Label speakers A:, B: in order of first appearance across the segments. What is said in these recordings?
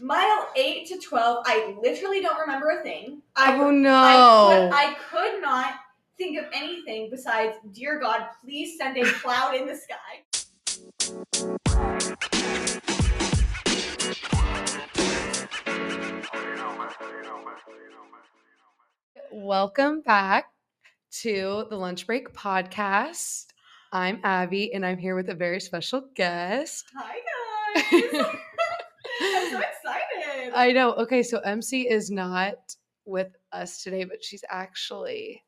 A: Mile eight to twelve, I literally don't remember a thing. I,
B: oh no.
A: I, could, I could not think of anything besides, dear God, please send a cloud in the sky.
B: Welcome back to the Lunch Break Podcast. I'm Abby and I'm here with a very special guest.
A: Hi guys. I'm so excited.
B: I know. Okay, so MC is not with us today, but she's actually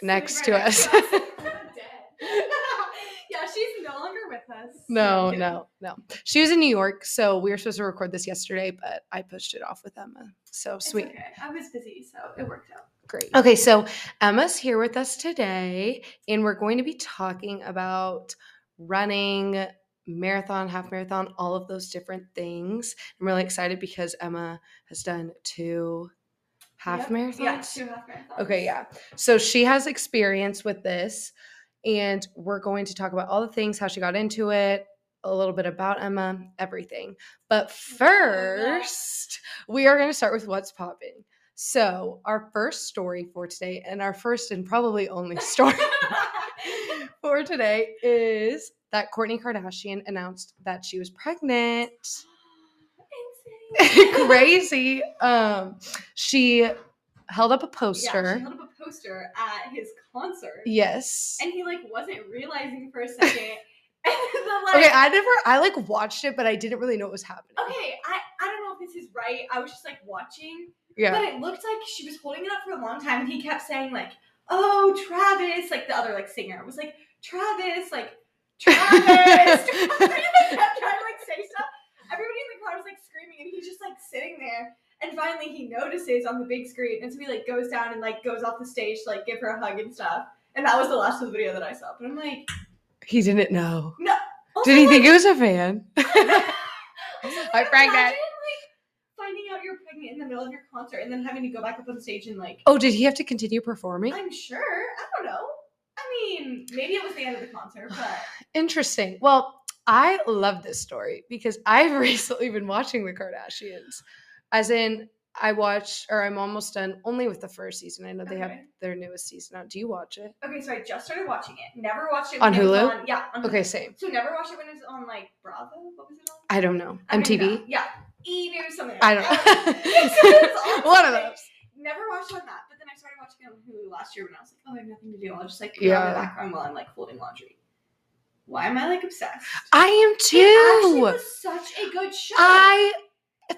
B: next to us.
A: Yeah, she's no longer with us.
B: no, no, no. She was in New York, so we were supposed to record this yesterday, but I pushed it off with Emma. So sweet.
A: okay. I was busy, so it worked out.
B: Great. Okay, so Emma's here with us today, and we're going to be talking about running, marathon, half marathon, all of those different things. I'm really excited because Emma has done two half
A: Yep.
B: marathons.
A: Yeah, two half marathons.
B: Okay, yeah. So she has experience with this, and we're going to talk about all the things, how she got into it, a little bit about Emma, everything. But first, we are going to start with what's popping. So, our first story for today, and our first and probably only story for today, is that Kourtney Kardashian announced that she was pregnant. Crazy. Um, she held up a poster.
A: Yeah, she held up a poster at his concert.
B: yes.
A: And he like wasn't realizing for a second. then like
B: Okay, I never I like watched it, but I didn't really know what was happening.
A: Okay, I, I don't know if this is right. I was just like watching,
B: Yeah.
A: but it looked like she was holding it up for a long time, and he kept saying like, "Oh, Travis," like the other like singer was like, "Travis," like Travis. Kept trying to like say stuff. Everybody in the crowd was like screaming, and he's just like sitting there. And finally, he notices on the big screen, and so he like goes down and like goes off the stage to like give her a hug and stuff. And that was the last of the video that I saw. But I'm like,
B: He didn't know.
A: also,
B: Did he think it was a fan?
A: Also,
B: I'm
A: like,
B: pregnant.
A: imagine, like, finding out you're pregnant in the middle of your concert and then having to go back up on stage and like,
B: Oh, did he have to continue performing?
A: I'm sure. I don't know. Mean, maybe it was the end of the concert, but
B: Interesting. Well, I love this story because I've recently been watching the Kardashians. As in, I watched, or I'm almost done only with the first season. I know they have their newest season out. Do you watch it?
A: okay. So I just started watching it. Never watched it
B: On
A: when it was
B: Hulu?
A: on. Yeah. On
B: Okay,
A: Hulu.
B: same.
A: So never watched it when it was on like Bravo. What was it on?
B: I don't know.
A: I
B: MTV?
A: Yeah. E News something.
B: I don't know. One of those.
A: Never watched it on that, but then I started watching on Hulu last year when I was like, oh, I have nothing to do. I'll just like put it on in the background while I'm like folding laundry. Why am I like obsessed?
B: I am
A: It actually
B: too.
A: was such a good show.
B: I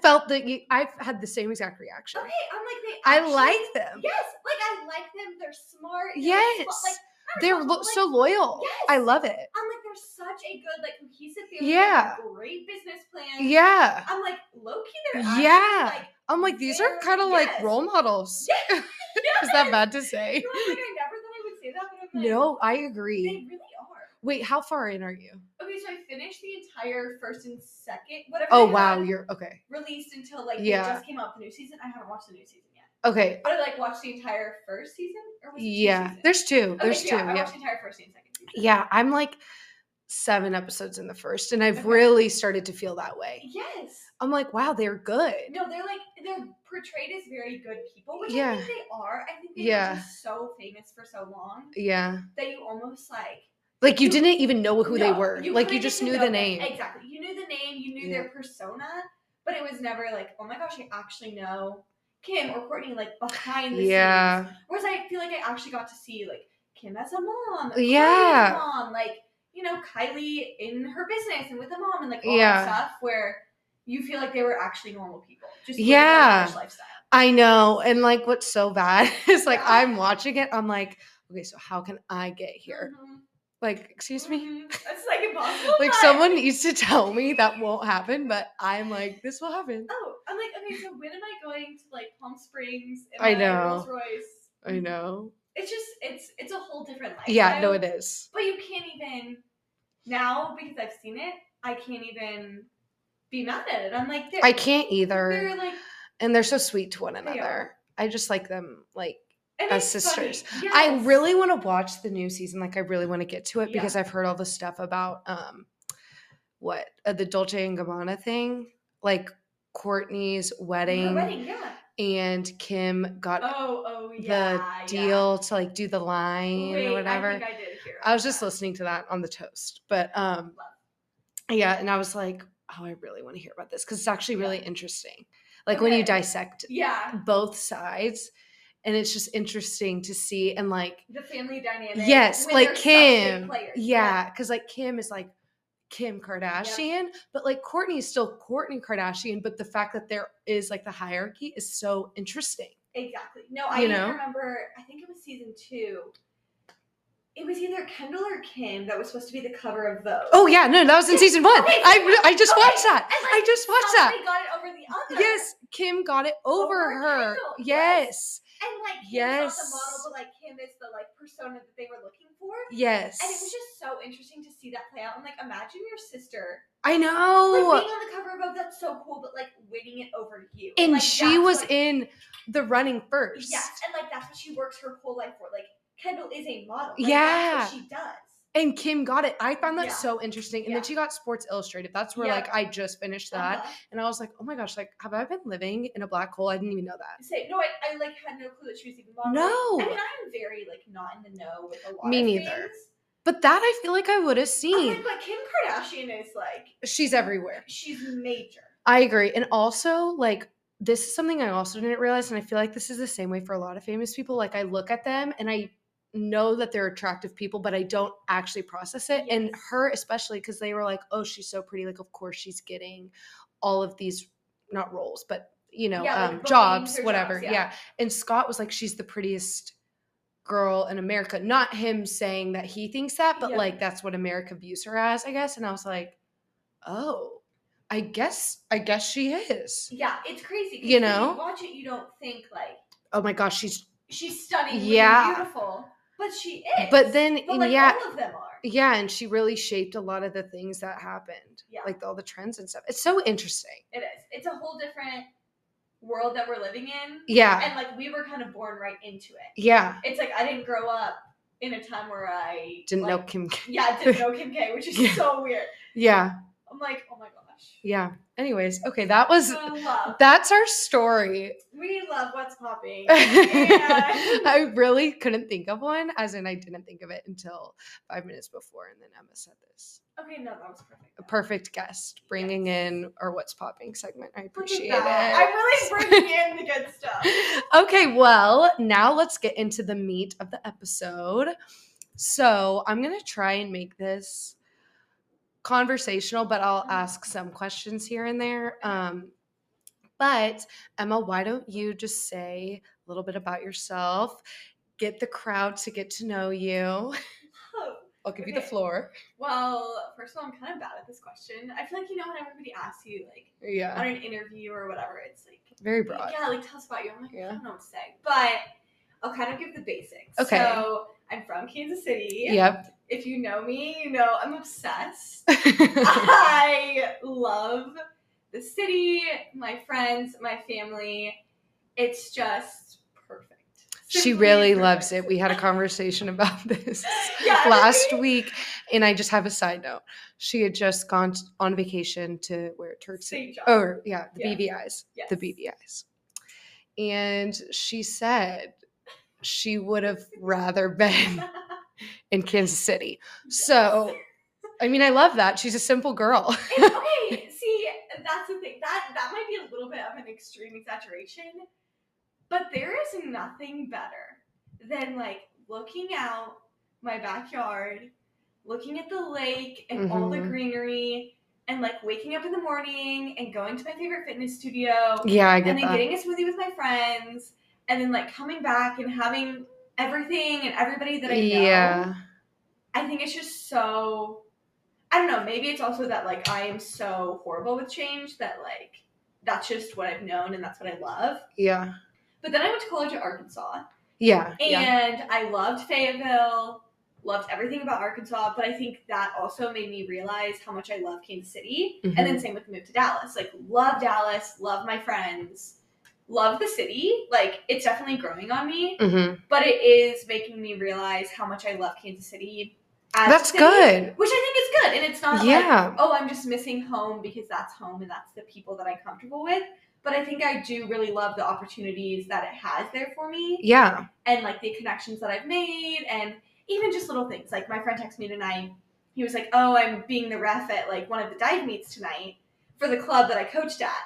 B: felt that you, I've had the same exact reaction.
A: okay. I'm like they.
B: I like them.
A: Yes, like I like them. They're smart.
B: Yes.
A: like
B: They're lo-
A: like,
B: so loyal. I love it.
A: I'm like they're such a good like cohesive family.
B: Yeah.
A: Great business plan.
B: Yeah.
A: I'm like low key. They're actually,
B: Yeah.
A: Like,
B: I'm like, these are kind of like role models.
A: yes.
B: Is that bad to say?
A: No, like I never thought I would say that, but I'm like,
B: No, I
A: They
B: agree.
A: really are.
B: Wait, how far in are you?
A: Okay, so I finished the entire first and second, whatever.
B: Oh wow, you're okay.
A: released until like
B: Yeah.
A: they just came out the new season. I haven't watched the new season
B: Okay.
A: but I like watched the entire first season. Or was it
B: Yeah.
A: seasons?
B: There's two.
A: Okay,
B: There's
A: so
B: two.
A: yeah, I
B: Yeah.
A: watched the entire first and second season.
B: Yeah. I'm like seven episodes in the first, and I've
A: Okay.
B: really started to feel that way.
A: Yes.
B: I'm like, wow, they're good.
A: No, they're like they're portrayed as very good people, which
B: Yeah.
A: I think they are. I think they
B: Yeah.
A: were just so famous for so long
B: Yeah.
A: that you almost like
B: Like you
A: You-
B: didn't even know who they
A: No,
B: were. like you just knew the
A: them.
B: name.
A: Exactly. You knew the name, you knew their persona, but it was never like, oh my gosh, I actually know Kim or Kourtney like behind the scenes.
B: Yeah.
A: Whereas I feel like I actually got to see like Kim as a mom,
B: Yeah.
A: a mom, like you know Kylie in her business and with a mom and like all
B: Yeah.
A: that stuff where you feel like they were actually normal people, just
B: Yeah.
A: lifestyle.
B: I know. And like what's so bad is like
A: Yeah.
B: I'm watching it, I'm like, okay, so how can I get here?
A: Mhm,
B: Like, excuse me?
A: mhm. That's like impossible.
B: Like someone needs to tell me that won't happen, but I'm like, this will happen.
A: Oh, I'm like, okay, so when am I going to like Palm Springs in
B: I know.
A: Rolls Royce?
B: I know.
A: It's just it's it's a whole different life.
B: Yeah, no, it is.
A: But you can't even now because I've seen it. I can't even be mad at it. I'm like,
B: I can't either.
A: They're like,
B: And they're so sweet to one another. I just like them like
A: and
B: As sisters. I really want to watch the new season. Like I really want to get to it
A: Yeah.
B: because I've heard all the stuff about um what uh, the Dolce and Gabbana thing. Like Kourtney's
A: Her
B: wedding,
A: wedding, yeah.
B: and Kim got
A: Oh, oh, yeah,
B: the
A: yeah.
B: deal to like do the line
A: Wait,
B: or whatever.
A: I think I did hear.
B: I was just listening to that on the toast. But um yeah, and I was like, oh, I really want to hear about this because it's actually really
A: Yeah.
B: interesting. Like when you dissect
A: Yeah,
B: both sides, and it's just interesting to see and like
A: the family dynamic.
B: yes, like
A: they're such big
B: Kim. Yeah, because like Kim is like Kim Kardashian, but like Kourtney is still Kourtney Kardashian. But the fact that there is like the hierarchy is so interesting.
A: Exactly. No, I remember. I think it was season two. It was either Kendall or Kim that was supposed to be the cover of Vogue.
B: Oh yeah, no, that was in season one.
A: Okay,
B: I I just
A: okay,
B: watched that.
A: and,
B: I just watched that.
A: Got it over the other.
B: Yes, Kim got it over,
A: Over
B: her.
A: Kendall,
B: Yes.
A: And like Kim's
B: Yes.
A: not the model, but like Kim is the like persona that they were looking for.
B: Yes.
A: And it was just so interesting to see that play out. And like, imagine your sister
B: I
A: like
B: know.
A: being on the cover of Vogue. That's so cool, but like winning it over you.
B: and
A: like,
B: she was in the running first.
A: Yes, and like that's what she works her whole life for. Like Kendall is a model. Like,
B: Yeah.
A: that's what she does.
B: And Kim got it. I found that
A: Yeah.
B: so interesting. And
A: Yeah.
B: then she got Sports Illustrated. That's where
A: Yeah.
B: like I just finished that.
A: Uh-huh.
B: And I was like, oh my gosh, like have I been living in a black hole? I didn't even know that.
A: Say no, I, I like had no clue that she was even modeling.
B: No.
A: I mean I'm very like not in the know with a lot.
B: Me neither.
A: things.
B: But that I feel like I would have seen.
A: like, but Kim Kardashian is like
B: She's everywhere.
A: she's major.
B: I agree. And also, like, this is something I also didn't realize. And I feel like this is the same way for a lot of famous people. Like, I look at them and I know that they're attractive people, but I don't actually process it. And her, especially, because they were like, oh, she's so pretty. Like, of course, she's getting all of these, not roles, but, you know,
A: Yeah,
B: um,
A: bookings
B: jobs, whatever.
A: jobs,
B: yeah.
A: yeah.
B: And Scott was like, she's the prettiest girl in America. Not him saying that he thinks that, but
A: Yeah.
B: like, that's what America views her as, I guess. And I was like, oh. I guess I guess she is.
A: Yeah, it's crazy.
B: You know?
A: watch it, you don't think like
B: Oh my gosh, she's
A: she's stunning,
B: yeah,
A: beautiful, but she is.
B: but then
A: but like
B: yeah,
A: all of them are.
B: yeah, and she really shaped a lot of the things that happened.
A: Yeah.
B: Like all the trends and stuff. It's so interesting.
A: It is. It's a whole different world that we're living in,
B: Yeah.
A: and like we were kind of born right into it.
B: Yeah.
A: It's like I didn't grow up in a time where I
B: Didn't know Kim K-
A: Yeah, I didn't know Kim K, which is
B: Yeah.
A: so weird.
B: Yeah.
A: I'm like, oh my gosh.
B: Yeah. Anyways, okay, that was that's our story.
A: We love what's popping.
B: I really couldn't think of one, as in I didn't think of it until five minutes before, and then Emma said this.
A: Okay, no, that was perfect.
B: A perfect guest bringing
A: Yes.
B: in our what's popping segment. I appreciate it.
A: I'm really bringing in the good stuff.
B: okay, well, now let's get into the meat of the episode. So, I'm going to try and make this conversational, but I'll
A: Mhm.
B: ask some questions here and there. Um, but, Emma, why don't you just say a little bit about yourself? Get the crowd to get to know you.
A: Oh,
B: I'll give you the floor.
A: Well, first of all, I'm kind of bad at this question. I feel like you know when everybody asks you like on an interview or whatever, it's like
B: very broad.
A: yeah, like tell us about you. I'm like
B: Yeah.
A: I don't know what to say, but I'll kind of give the basics.
B: Okay.
A: So I'm from Kansas City.
B: Yep.
A: If you know me, you know I'm obsessed. I love the city, my friends, my family. It's just perfect.
B: she
A: Simply
B: really loves it. We had a conversation about this.
A: Yeah,
B: last week and i just have a side note she had just gone t- on vacation to where turks or yeah the
A: Yeah.
B: bbis
A: Yes.
B: the bbis and she said she would have rather been in kansas city. So i mean i love that. She's a simple girl.
A: Okay, see, that's the thing. That that might be a little bit of an extreme exaggeration, but there is nothing better than like looking out my backyard, looking at the lake and all the
B: Mhm.
A: greenery, and like waking up in the morning and going to my favorite fitness studio,
B: yeah i get
A: and then
B: that.
A: getting a smoothie with my friends, and then like coming back and having everything and everybody that I know.
B: yeah
A: I think it's just so I don't know, maybe it's also that like I am so horrible with change that like that's just what I've known and that's what I love.
B: yeah
A: But then I went to college at Arkansas
B: yeah
A: and
B: yeah
A: I loved Fayetteville, loved everything about Arkansas, but I think that also made me realize how much I love Kansas City. And
B: Mm-hmm.
A: then same with the move to Dallas. Like love Dallas, love my friends, love the city. Like it's definitely growing on me,
B: hmm
A: but it is making me realize how much I love Kansas City. as
B: That's
A: city,
B: good.
A: Which I think is good. And it's not like,
B: Yeah.
A: oh, I'm just missing home because that's home and that's the people that I'm comfortable with. But I think I do really love the opportunities that it has there for me
B: Yeah.
A: and like the connections that I've made and even just little things. Like my friend texted me tonight. He was like, "Oh, I'm being the ref at like one of the dive meets tonight for the club that I coached at."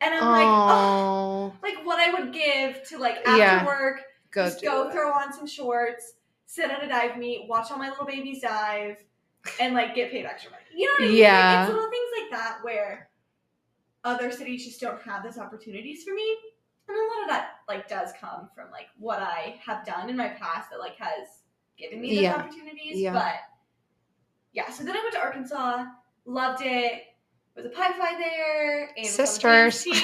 A: And I'm like, "Oh, like what I would give to like after
B: Yeah.
A: work,
B: go
A: just go
B: it.
A: throw on some shorts, sit at a dive meet, watch all my little babies dive, and like get paid extra money. You know what I mean? Like,
B: Yeah.
A: it's little things like that where other cities just don't have those opportunities for me. And a lot of that like does come from like what I have done in my past that like has given me those
B: Yeah.
A: opportunities.
B: Yeah.
A: But yeah, so then I went to Arkansas, loved it. Was a Pi Phi there and was on the
B: Sisters.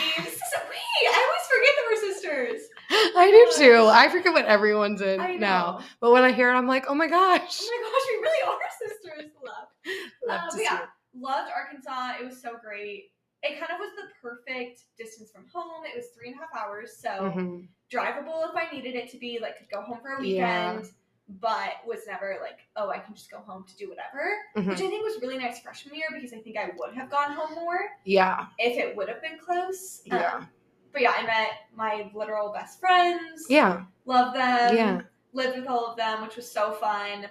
A: We, I always forget that we're sisters.
B: I do too. I forget what everyone's in now. But when I hear it, I'm like, oh my gosh.
A: Oh my gosh, we really are sisters. Love.
B: Love
A: Um, yeah,
B: it.
A: loved Arkansas. It was so great. It kind of was the perfect distance from home. It was three and a half hours, so
B: Mhm.
A: drivable if I needed it to be. Like, could go home for a
B: Yeah.
A: But was never like, oh, I can just go home to do whatever.
B: Mhm.
A: Which I think was really nice freshman year because I think I would have gone home more
B: Yeah.
A: if it would have been close. Um,
B: Yeah.
A: but yeah, I met my literal best friends.
B: Yeah.
A: Love them.
B: Yeah.
A: Lived with all of them, which was so fun.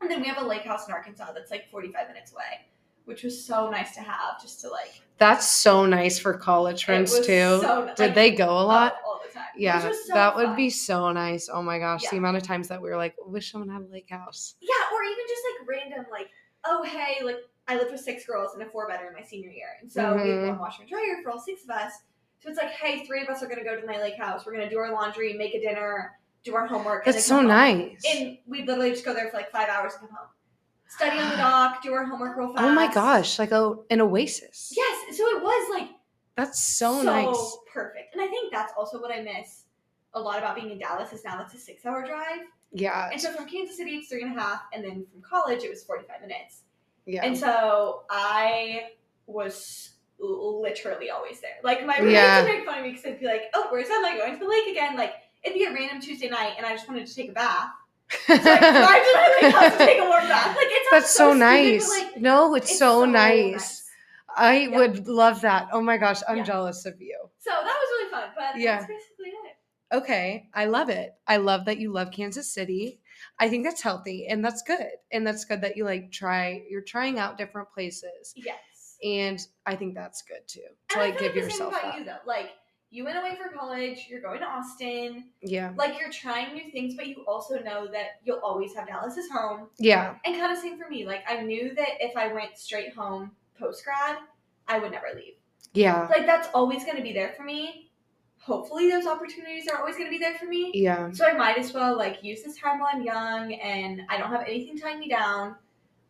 A: And then we have a lake house in Arkansas that's like 45 minutes away, which was so nice to have just to like.
B: That's so nice for college friends too.
A: so-
B: Did
A: like,
B: they go a lot?
A: oh, all the time. which
B: Yeah,
A: so
B: that would be so nice. Oh my gosh, the amount of times that we were like, wish someone had a lake house.
A: Yeah, or even just like random, like, oh, hey, like I lived with six girls in a four bedroom my senior year. And so we
B: Mhm.
A: had one washer and dryer for all six of us. So it's like, hey, three of us are going to go to my lake house. We're going to do our laundry, make a dinner, do our homework.
B: That's so
A: home.
B: nice.
A: And we literally just go there for like five hours and come home. Study on the dock, do our homework real fast.
B: oh my gosh, like a an oasis.
A: Yes, so it was like
B: That's so, nice.
A: So perfect. And I think that's also what I miss a lot about being in Dallas is now it's a six hour drive.
B: Yeah.
A: And so from Kansas City it's three and a half, and then from college it was forty five minutes.
B: Yeah.
A: And so I was literally always there. Like my roommates
B: Yeah.
A: would make fun of me because I'd be like, "Oh, where's Emma going to the lake again?" Like it'd be a random Tuesday night, and I just wanted to take a bath. So I drive to my house to take a warm bath. Like it sounds
B: That's so,
A: stupid,
B: nice.
A: But, like,
B: no, it's,
A: it's
B: so, nice. I
A: Yeah.
B: would love that. Oh my gosh, I'm
A: Yeah.
B: jealous of you.
A: So that was really fun. But
B: Yeah.
A: that's basically it.
B: Okay, I love it. I love that you love Kansas City. I think that's healthy and that's good. And that's good that you like try you're trying out different places.
A: Yes.
B: And I think that's good too. To
A: And
B: like give
A: same
B: yourself
A: about
B: that.
A: you though. Like you went away for college. You're going to Austin.
B: Yeah.
A: Like you're trying new things, but you also know that you'll always have Dallas as home.
B: Yeah.
A: And kind of same for me. Like I knew that if I went straight home post grad, I would never leave.
B: Yeah.
A: Like that's always going to be there for me. Hopefully, those opportunities are always going to be there for me.
B: Yeah.
A: So I might as well like use this time while I'm young and I don't have anything tying me down.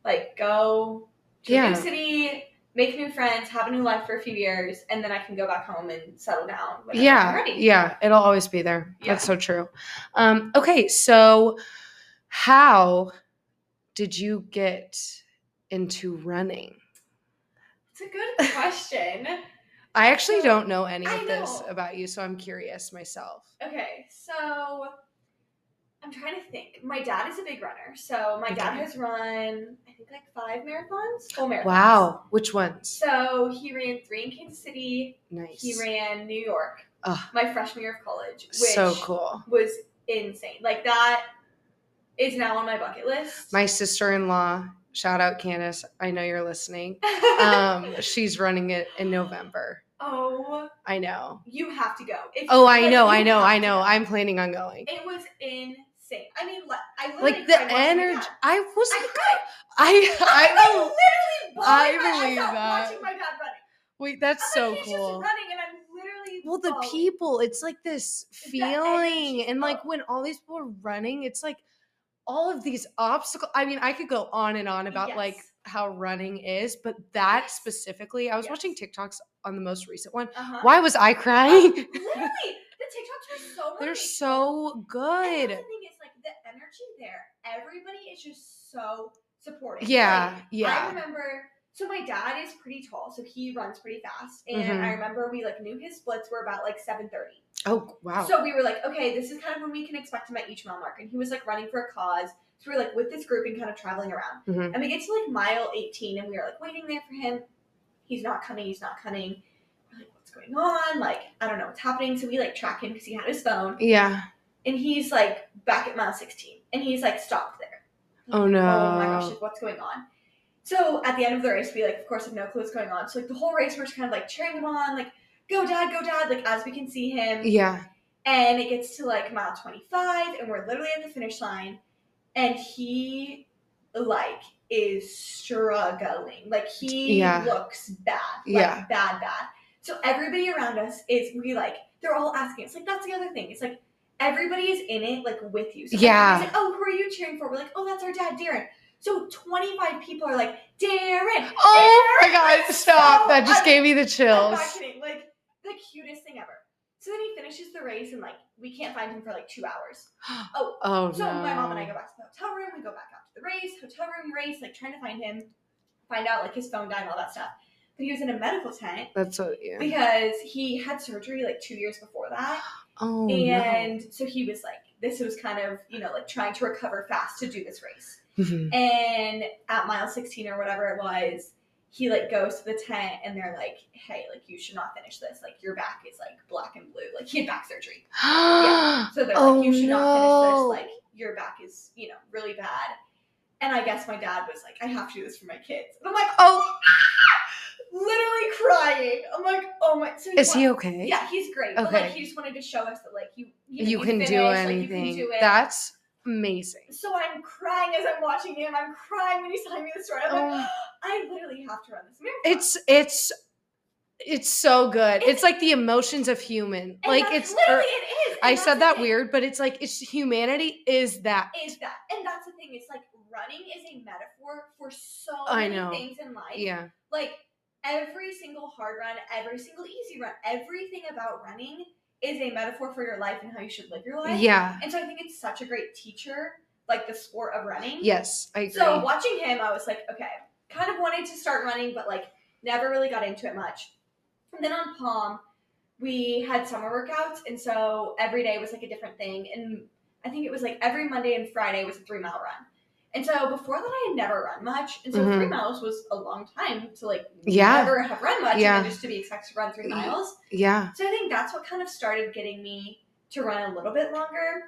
A: Like go to a new city, make new friends, have a new life for a few years, and then I can go back home and settle down.
B: Yeah.
A: ready.
B: Yeah. It'll always be there.
A: Yeah.
B: That's so true. Um, okay, so how did you get into running?
A: It's a good question.
B: I actually
A: So,
B: don't know any of this about you, so I'm curious myself.
A: okay, so I'm trying to think. My dad is a big runner, so my dad has run I think like five marathons, full marathons.
B: Wow. Which ones?
A: So he ran three in Kansas City.
B: Nice.
A: He ran New York
B: Ugh.
A: my freshman year of college, which
B: so cool.
A: was insane. Like that is now on my bucket list.
B: My sister in law, shout out Candace. I know you're listening. Um, she's running it in November.
A: oh,
B: I know.
A: you have to go. If-
B: Oh, I know, I know, I know. I'm planning on going.
A: It was insane. I mean, like, I
B: Like the
A: cried watching my
B: energy. I was.
A: I cried.
B: I.
A: I,
B: I.
A: literally
B: I believe that.
A: watching my dad running.
B: Wait, that's
A: I'm
B: so
A: like,
B: cool.
A: running, and I'm literally
B: Well, the people, it's like this
A: the
B: feeling, and like
A: Oh.
B: when all these people are running, it's like all of these obstacles. I mean, I could go on and on about like how running is, but that
A: Yes.
B: specifically, I was watching TikToks on the most recent one.
A: Uh-huh.
B: Why was I crying?
A: literally, the TikToks were so.
B: They're
A: motivational.
B: so good.
A: that's the thing is like the energy there. Everybody is just so supportive.
B: Yeah,
A: Like, I remember. So my dad is pretty tall, so he runs pretty fast. And
B: Mhm.
A: I remember we like knew his splits were about like seven thirty.
B: Oh wow.
A: So we were like, okay, this is kind of when we can expect him at each mile mark. And he was like running for a cause. So we're like with this group and kind of traveling around.
B: Mhm.
A: And we get to like mile 18 and we are like waiting there for him. He's not coming, he's not coming. We're like, what's going on? Like, I don't know what's happening. So we like track him because he had his phone.
B: yeah.
A: And he's like back at mile 16. And he's like stopped there.
B: Oh no.
A: Oh my gosh, like what's going on? So at the end of the race, we like of course have no clue what's going on. So like the whole race we're just kind of like cheering him on, like, go dad, go dad, like as we can see him.
B: Yeah.
A: And it gets to like mile 25, and we're literally at the finish line. And he, like, is struggling. Like, he
B: Yeah.
A: looks bad. Like,
B: Yeah.
A: bad, bad. So everybody around us is, we like, they're all asking. It's like, that's the other thing. It's like, everybody is in it, like, with you. So
B: Yeah.
A: like, oh, who are you cheering for? We're like, oh, that's our dad, Darren. So 25 people are like, Darren.
B: Oh my god, stop.
A: so-
B: that just
A: I'm-
B: gave me the chills.
A: Like the cutest thing ever. So then he finishes the race and like we can't find him for like two hours. Oh,
B: Oh
A: so
B: no.
A: my mom and I go back to the hotel room. We go back out to the race, hotel room race, like trying to find him, find out like his phone died and all that stuff. But he was in a medical tent
B: That's what yeah.
A: because he had surgery like two years before that,
B: Oh no.
A: and so he was like, this was kind of you know like trying to recover fast to do this race.
B: Mhm.
A: And at mile 16 or whatever it was, he like goes to the tent and they're like, hey, like you should not finish this. Like your back is like black and blue. Like he had back surgery. So they're
B: Oh,
A: like, you should not finish this. Like your back is, you know, really bad. And I guess my dad was like, I have to do this for my kids. And I'm like,
B: oh,
A: literally crying. I'm like, oh my. So
B: is he okay?
A: Yeah, he's great. But like
B: Okay.
A: he just wanted to show us that like you, you,
B: You can
A: finish,
B: do
A: like,
B: anything.
A: you can do it.
B: That's amazing.
A: so I'm crying as I'm watching him. I'm crying when he's telling me the story. I'm like,
B: Oh.
A: I literally have to run this marathon.
B: It's it's it's so good. It's,
A: It's-
B: like the emotions of human. Like it's
A: literally it is.
B: I said that weird, but it's like it's humanity is that.
A: Is that and that's the thing? It's like running is a metaphor for so
B: I
A: many
B: know.
A: things in life.
B: Yeah.
A: Like every single hard run, every single easy run, everything about running is a metaphor for your life and how you should live your life.
B: Yeah.
A: And so I think it's such a great teacher, like the sport of running.
B: Yes, I agree.
A: So watching him, I was like, okay, kind of wanted to start running, but like never really got into it much. And then on Pom, we had summer workouts, and so every day was like a different thing. And I think it was like every Monday and Friday was a three mile run. And so before that, I had never run much, and so
B: Mhm.
A: three miles was a long time to like
B: Yeah.
A: never have run much,
B: Yeah.
A: and just to be expected to run three miles.
B: yeah.
A: So I think that's what kind of started getting me to run a little bit longer.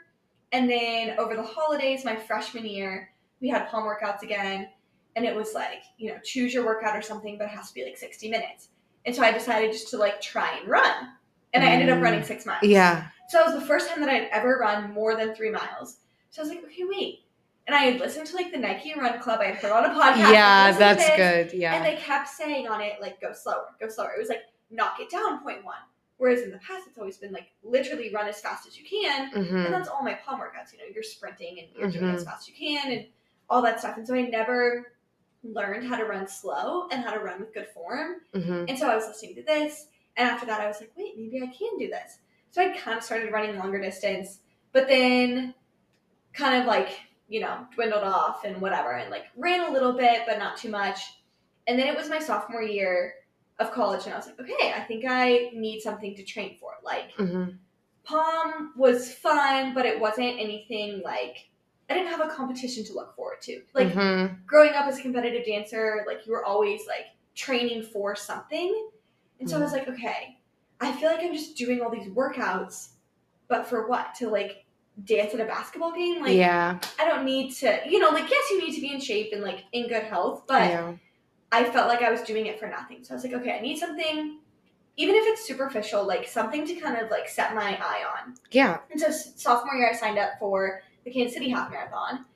A: And then over the holidays, my freshman year, we had pom workouts again. And it was like, you know, choose your workout or something, but it has to be like 60 minutes. And so I decided just to like try and run. And I ended up
B: Mm.
A: running six miles.
B: Yeah.
A: So it was the first time that I'd ever run more than three miles. So I was like, okay, wait. And I had listened to like the Nike Run Club. I had heard on a podcast.
B: Yeah, that's
A: this,
B: good. Yeah.
A: And they kept saying on it, like, go slower, go slower. It was like, knock it down, point one. Whereas in the past, it's always been like, literally run as fast as you can. And
B: Mhm.
A: that's all my pom workouts. You know, you're sprinting and you're doing
B: Mhm.
A: as fast as you can and all that stuff. And so I never learned how to run slow and how to run with good form.
B: Mhm.
A: And so I was listening to this. And after that, I was like, wait, maybe I can do this. So I kind of started running longer distance, but then kind of like, you know, dwindled off and whatever, and like ran a little bit, but not too much. And then it was my sophomore year of college, and I was like, okay, I think I need something to train for. Like,
B: Mhm.
A: Pom was fun, but it wasn't anything like, I didn't have a competition to look forward to. Like,
B: Mhm.
A: growing up as a competitive dancer, like you were always like training for something. And so I was like, okay, I feel like I'm just doing all these workouts, but for what? To like dance at a basketball game? Like
B: yeah.
A: I don't need to, you know, like yes, you need to be in shape and like in good health, but
B: yeah.
A: I felt like I was doing it for nothing. So I was like, okay, I need something, even if it's superficial, like something to kind of like set my eye on.
B: Yeah.
A: And so sophomore year, I signed up for the Kansas City Half Marathon,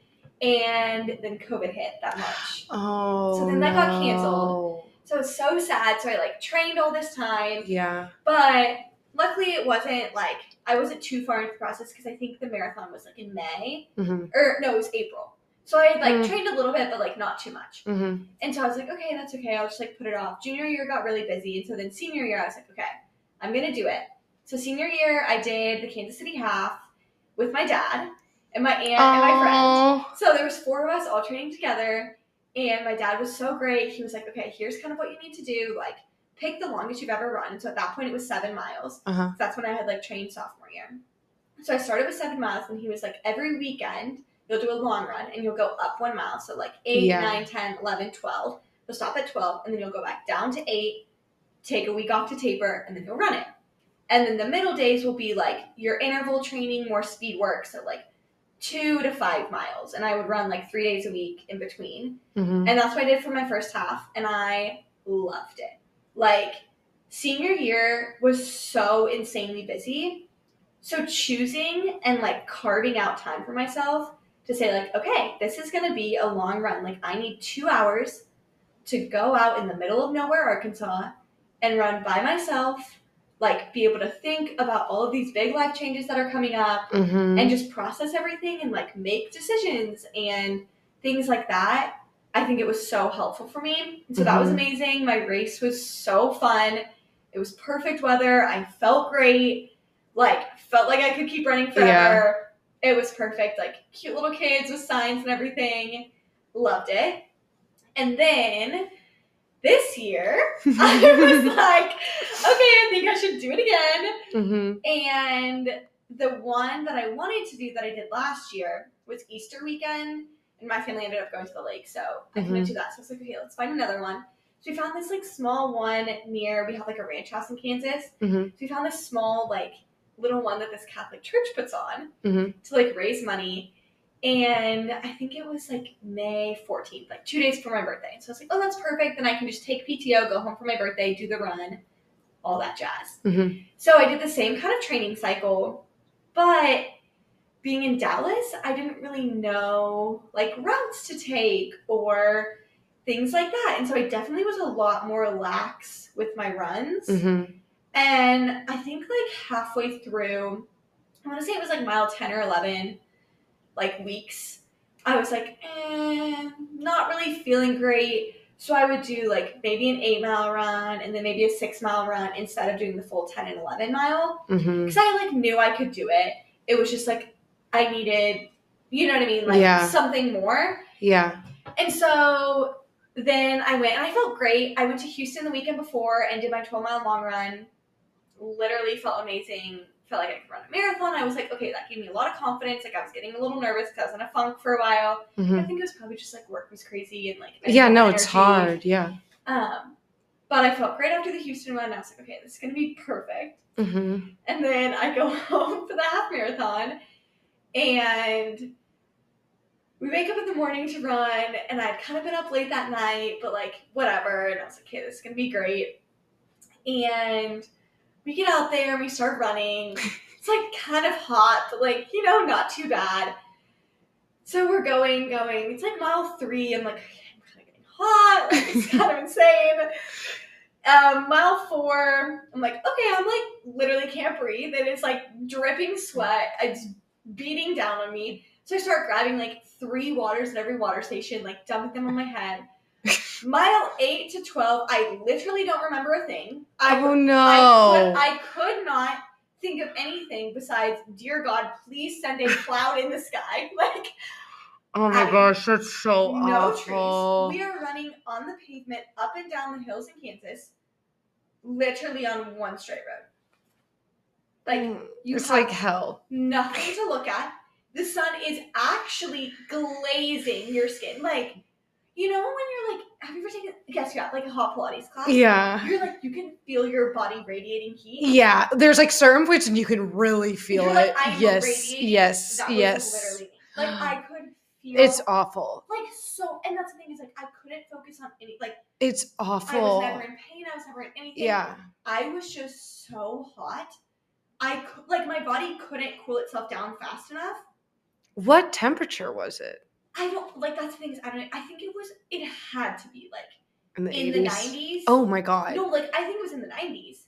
A: and then COVID hit that March.
B: Oh.
A: So then that got canceled. So it was so sad. So I like trained all this time,
B: Yeah.
A: but luckily it wasn't like I wasn't too far into the process because I think the marathon was like in May
B: Mhm.
A: or no, it was April. So I had like
B: Mm.
A: trained a little bit, but like not too much.
B: Mhm.
A: And so I was like, okay, that's okay. I'll just like put it off. Junior year got really busy, and so then senior year I was like, okay, I'm gonna do it. So senior year I did the Kansas City half with my dad and my aunt and my friend. So there was four of us all training together, And my dad was so great. He was like, okay, here's kind of what you need to do. Like, pick the longest you've ever run. So at that point, it was seven miles.
B: Uh-huh.
A: That's when I had like trained sophomore year. So I started with seven miles, and he was like, every weekend, you'll do a long run and you'll go up one mile. So like 8,
B: Yeah.
A: nine, ten, eleven, twelve. You'll stop at 12, and then you'll go back down to 8, take a week off to taper, and then you'll run it. And then the middle days will be like your interval training, more speed work. So like two to five miles. And I would run like three days a week in between.
B: Mhm.
A: And that's what I did for my first half, and I loved it. Like, senior year was so insanely busy. So, choosing and like carving out time for myself to say, like, okay, this is gonna be a long run. Like, I need two hours to go out in the middle of nowhere, Arkansas, and run by myself, like, be able to think about all of these big life changes that are coming up
B: Mhm.
A: and just process everything and like make decisions and things like that. I think it was so helpful for me. So that was
B: Mhm.
A: amazing. My race was so fun. It was perfect weather. I felt great. Like felt like I could keep running forever. It was perfect. Like cute little kids with signs and everything. Loved it. And then this year, I was like, okay, I think I should do it again.
B: Mhm.
A: And the one that I wanted to do that I did last year was Easter weekend, and my family ended up going to the lake, so I couldn't
B: Mhm.
A: do that. So I was like, okay, let's find another one. So we found this like small one near. We have like a ranch house in Kansas.
B: Mhm.
A: So we found this small like little one that this Catholic church puts on
B: Mhm.
A: to like raise money. And I think it was like May 14th, like two days before my birthday. So I was like, oh, that's perfect. Then I can just take PTO, go home for my birthday, do the run, all that jazz.
B: Mhm.
A: So I did the same kind of training cycle, but being in Dallas, I didn't really know like routes to take or things like that. And so I definitely was a lot more lax with my runs.
B: Mhm.
A: And I think like halfway through, I want to say it was like mile 10 or 11, like weeks, I was like, eh, not really feeling great. So I would do like maybe an eight mile run and then maybe a six mile run instead of doing the full 10 and 11 mile. Because I like knew I could do it. It was just like I needed, you know what I mean? Like
B: Yeah.
A: something more.
B: Yeah.
A: And so then I went and I felt great. I went to Houston the weekend before and did my 12 mile long run. Literally felt amazing. Felt like I could run a marathon. I was like, okay, that gave me a lot of confidence. Like I was getting a little nervous because I was in a funk for a while. I
B: Mhm.
A: think it was probably just like work was crazy and like
B: Yeah, no,
A: have
B: it's hard. Yeah.
A: Um, but I felt great after the Houston run. I was like, okay, this is gonna be perfect.
B: Mhm.
A: And then I go home for the half marathon and we wake up in the morning to run and I'd kind of been up late that night, but like whatever. And I was like, okay, this is gonna be great. And we get out there and we start running. It's like kind of hot, but like, you know, not too bad. So we're going, going. It's like mile three. I'm like, okay, I'm kind of getting hot. Like, it's kind of insane. Um, mile four, I'm like, okay, I'm like literally can't breathe. And it's like dripping sweat. It's beating down on me. So I start grabbing like three waters at every water station, like dumping them on my head. Mile eight to twelve, I literally don't remember a thing. I,
B: Oh
A: I, could, I could not think of anything besides, dear God, please send a cloud in the sky. Like
B: oh my
A: I-
B: gosh, that's so
A: no
B: awful.
A: trees. We are running on the pavement up and down the hills in Kansas, literally on one straight road. Like
B: Mm,
A: you
B: it's like hell.
A: nothing to look at. The sun is actually glazing your skin. Like, you know when you're like, have you ever taken? Yes, yeah, like a hot Pilates class.
B: Yeah.
A: You're like, you can feel your body radiating heat.
B: Yeah, there's like certain points and you can really feel
A: You're
B: it.
A: like,
B: yes, yes, yes.
A: literally. Like I could feel.
B: It's awful.
A: like so, and that's the thing is like I couldn't focus on any like
B: It's awful.
A: I was never in pain. I was never in anything.
B: Yeah.
A: I was just so hot. I like my body couldn't cool itself down fast enough.
B: What temperature was it
A: I don't like that's the thing is I don't. I think it was. It had to be like
B: in the
A: in
B: 80s?
A: the nineties.
B: Oh my god.
A: no, like I think it was in the nineties.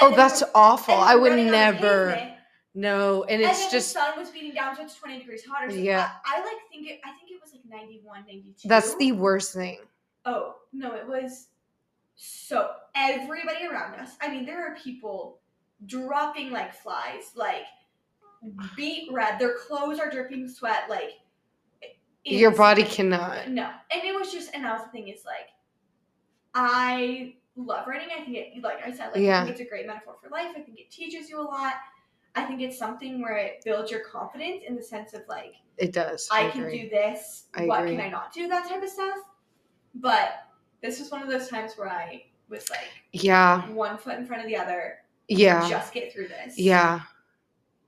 B: oh, that's awful. I would never.
A: And,
B: No, and
A: then
B: it's just
A: the sun was beating down, so it's twenty degrees hotter. So
B: Yeah.
A: I, I like think it. I think it was like 91, 92.
B: that's the worst thing.
A: Oh no, it was so everybody around us. I mean, there are people dropping like flies, like beat red. Their clothes are dripping sweat. Like
B: Your body cannot.
A: No, and it was just, and that was the thing is like, I love running. I think it, like I said, like
B: Yeah.
A: It's a great metaphor for life. I think it teaches you a lot. I think it's something where it builds your confidence in the sense of like,
B: It does.
A: I,
B: I,
A: can do this.
B: I
A: what
B: agree.
A: can I not do? That type of stuff. But this was one of those times where I was like
B: Yeah.
A: one foot in front of the other.
B: Yeah.
A: Just get through this.
B: Yeah.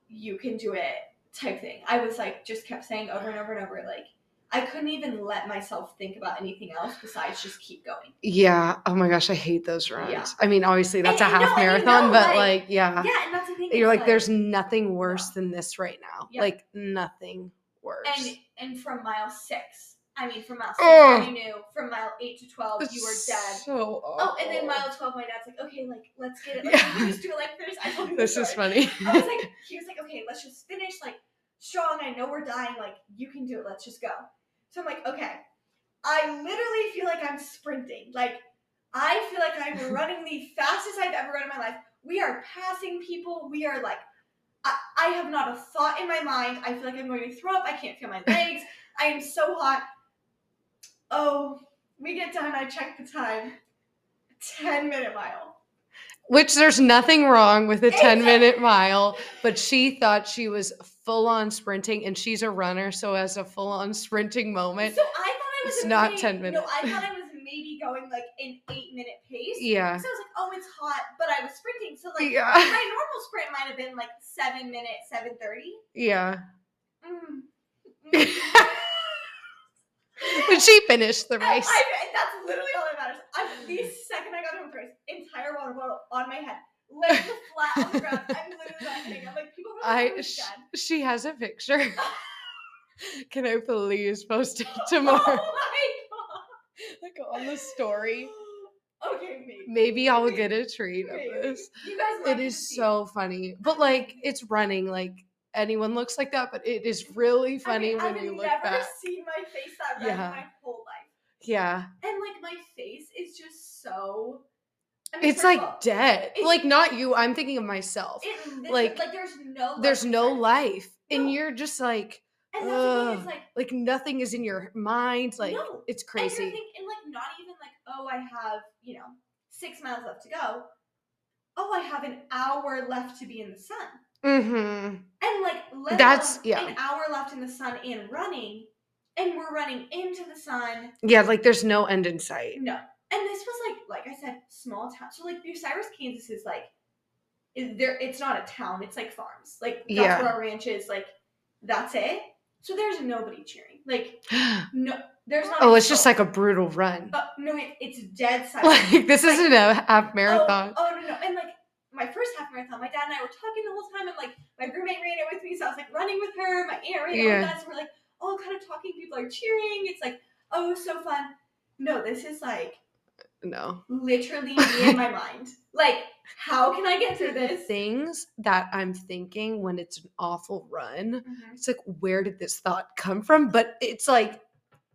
A: You can do it. Type thing. I was like, just kept saying over and over and over, like. I couldn't even let myself think about anything else besides just keep going.
B: Yeah. Oh my gosh, I hate those runs.
A: Yeah.
B: I mean, obviously that's
A: And-
B: a half
A: no,
B: marathon,
A: know,
B: but
A: like-
B: like, yeah.
A: Yeah, and that's the thing.
B: You're
A: is,
B: like, there's nothing worse
A: no.
B: than this right now. Like nothing worse.
A: and and from mile six, I mean, from mile six,
B: Ugh.
A: you knew. From mile eight to twelve, you were dead.
B: So
A: Oh, and then mile twelve, my dad's like, okay, like let's get it. Like,
B: Yeah.
A: just do it like this. I told you
B: this is funny.
A: I was like, he was like, okay, let's just finish like strong. I know we're dying. Like you can do it. Let's just go. So I'm like, okay. I literally feel like I'm sprinting. Like I feel like I'm running the fastest I've ever run in my life. We are passing people. We are like, I, I have not a thought in my mind. I feel like I'm going to throw up. I can't feel my legs. I am so hot. Oh, we get done. I check the time. 10 minute mile.
B: Which there's nothing wrong with a 10 minute mile, but she thought she was full on sprinting and she's a runner, so as a full on sprinting moment.
A: So I thought I was
B: It's not
A: maybe-
B: 10
A: No,
B: minutes.
A: I thought I was maybe going like an eight minute pace.
B: Yeah.
A: So I was like, oh, it's hot, but I was sprinting. So like
B: Yeah.
A: my normal sprint might have been like seven minutes, seven thirty.
B: Yeah.
A: Mm.
B: But she finished the
A: I,
B: race.
A: I, that's literally all that matters. I, the second I got home race, entire water bottle on my head, legs flat on the ground. I'm literally kidding. I'm like, people really
B: I
A: I
B: sh- she has a picture. Can I please post it tomorrow?
A: Oh my
B: like on the story.
A: Okay, maybe.
B: Maybe I'll get a treat of this.
A: You guys
B: It is so funny. But like it's running, like anyone looks like that, but it is really funny I
A: mean,
B: when
A: I've
B: you look
A: never
B: back.
A: seen my face that red
B: Yeah.
A: in my whole life.
B: Yeah.
A: And like my face is just so. I mean,
B: It's like
A: all,
B: dead.
A: it's-
B: like not you. I'm thinking of myself.
A: It,
B: like,
A: like, there's no.
B: There's
A: life
B: no
A: inside.
B: life. And you're just like,
A: And that's the thing.
B: ugh.
A: Is like
B: like nothing is in your mind. Like
A: no.
B: it's
A: And
B: crazy.
A: thinking, and like not even like, oh, I have you know six miles left to go. Oh, I have an hour left to be in the sun.
B: Mm-hmm.
A: And like
B: That's- yeah.
A: an hour left in the sun and running, and we're running into the sun.
B: Yeah, like there's no end in sight.
A: No, and this was like like I said, small town. So like Bucyrus, Kansas is like, is there? It's not a town. It's like farms. Like that's
B: Yeah.
A: where our ranch is. Like that's it. So there's nobody cheering. Like no, there's not.
B: oh, it's just like a brutal run.
A: Uh, no, it, it's dead silent.
B: Like this
A: Like,
B: isn't a half marathon.
A: Oh, oh no no, and like my first half marathon, my dad and I were talking the whole time, and like my roommate ran it with me, so I was like running with her. My aunt ran it
B: Yeah.
A: with us. We're like all kind of talking. People are cheering. It's like oh, so fun. No, this is like
B: No.
A: literally me in my mind. Like, how can I get through this?
B: Things that I'm thinking when it's an awful run.
A: Mhm.
B: It's like, where did this thought come from? But it's like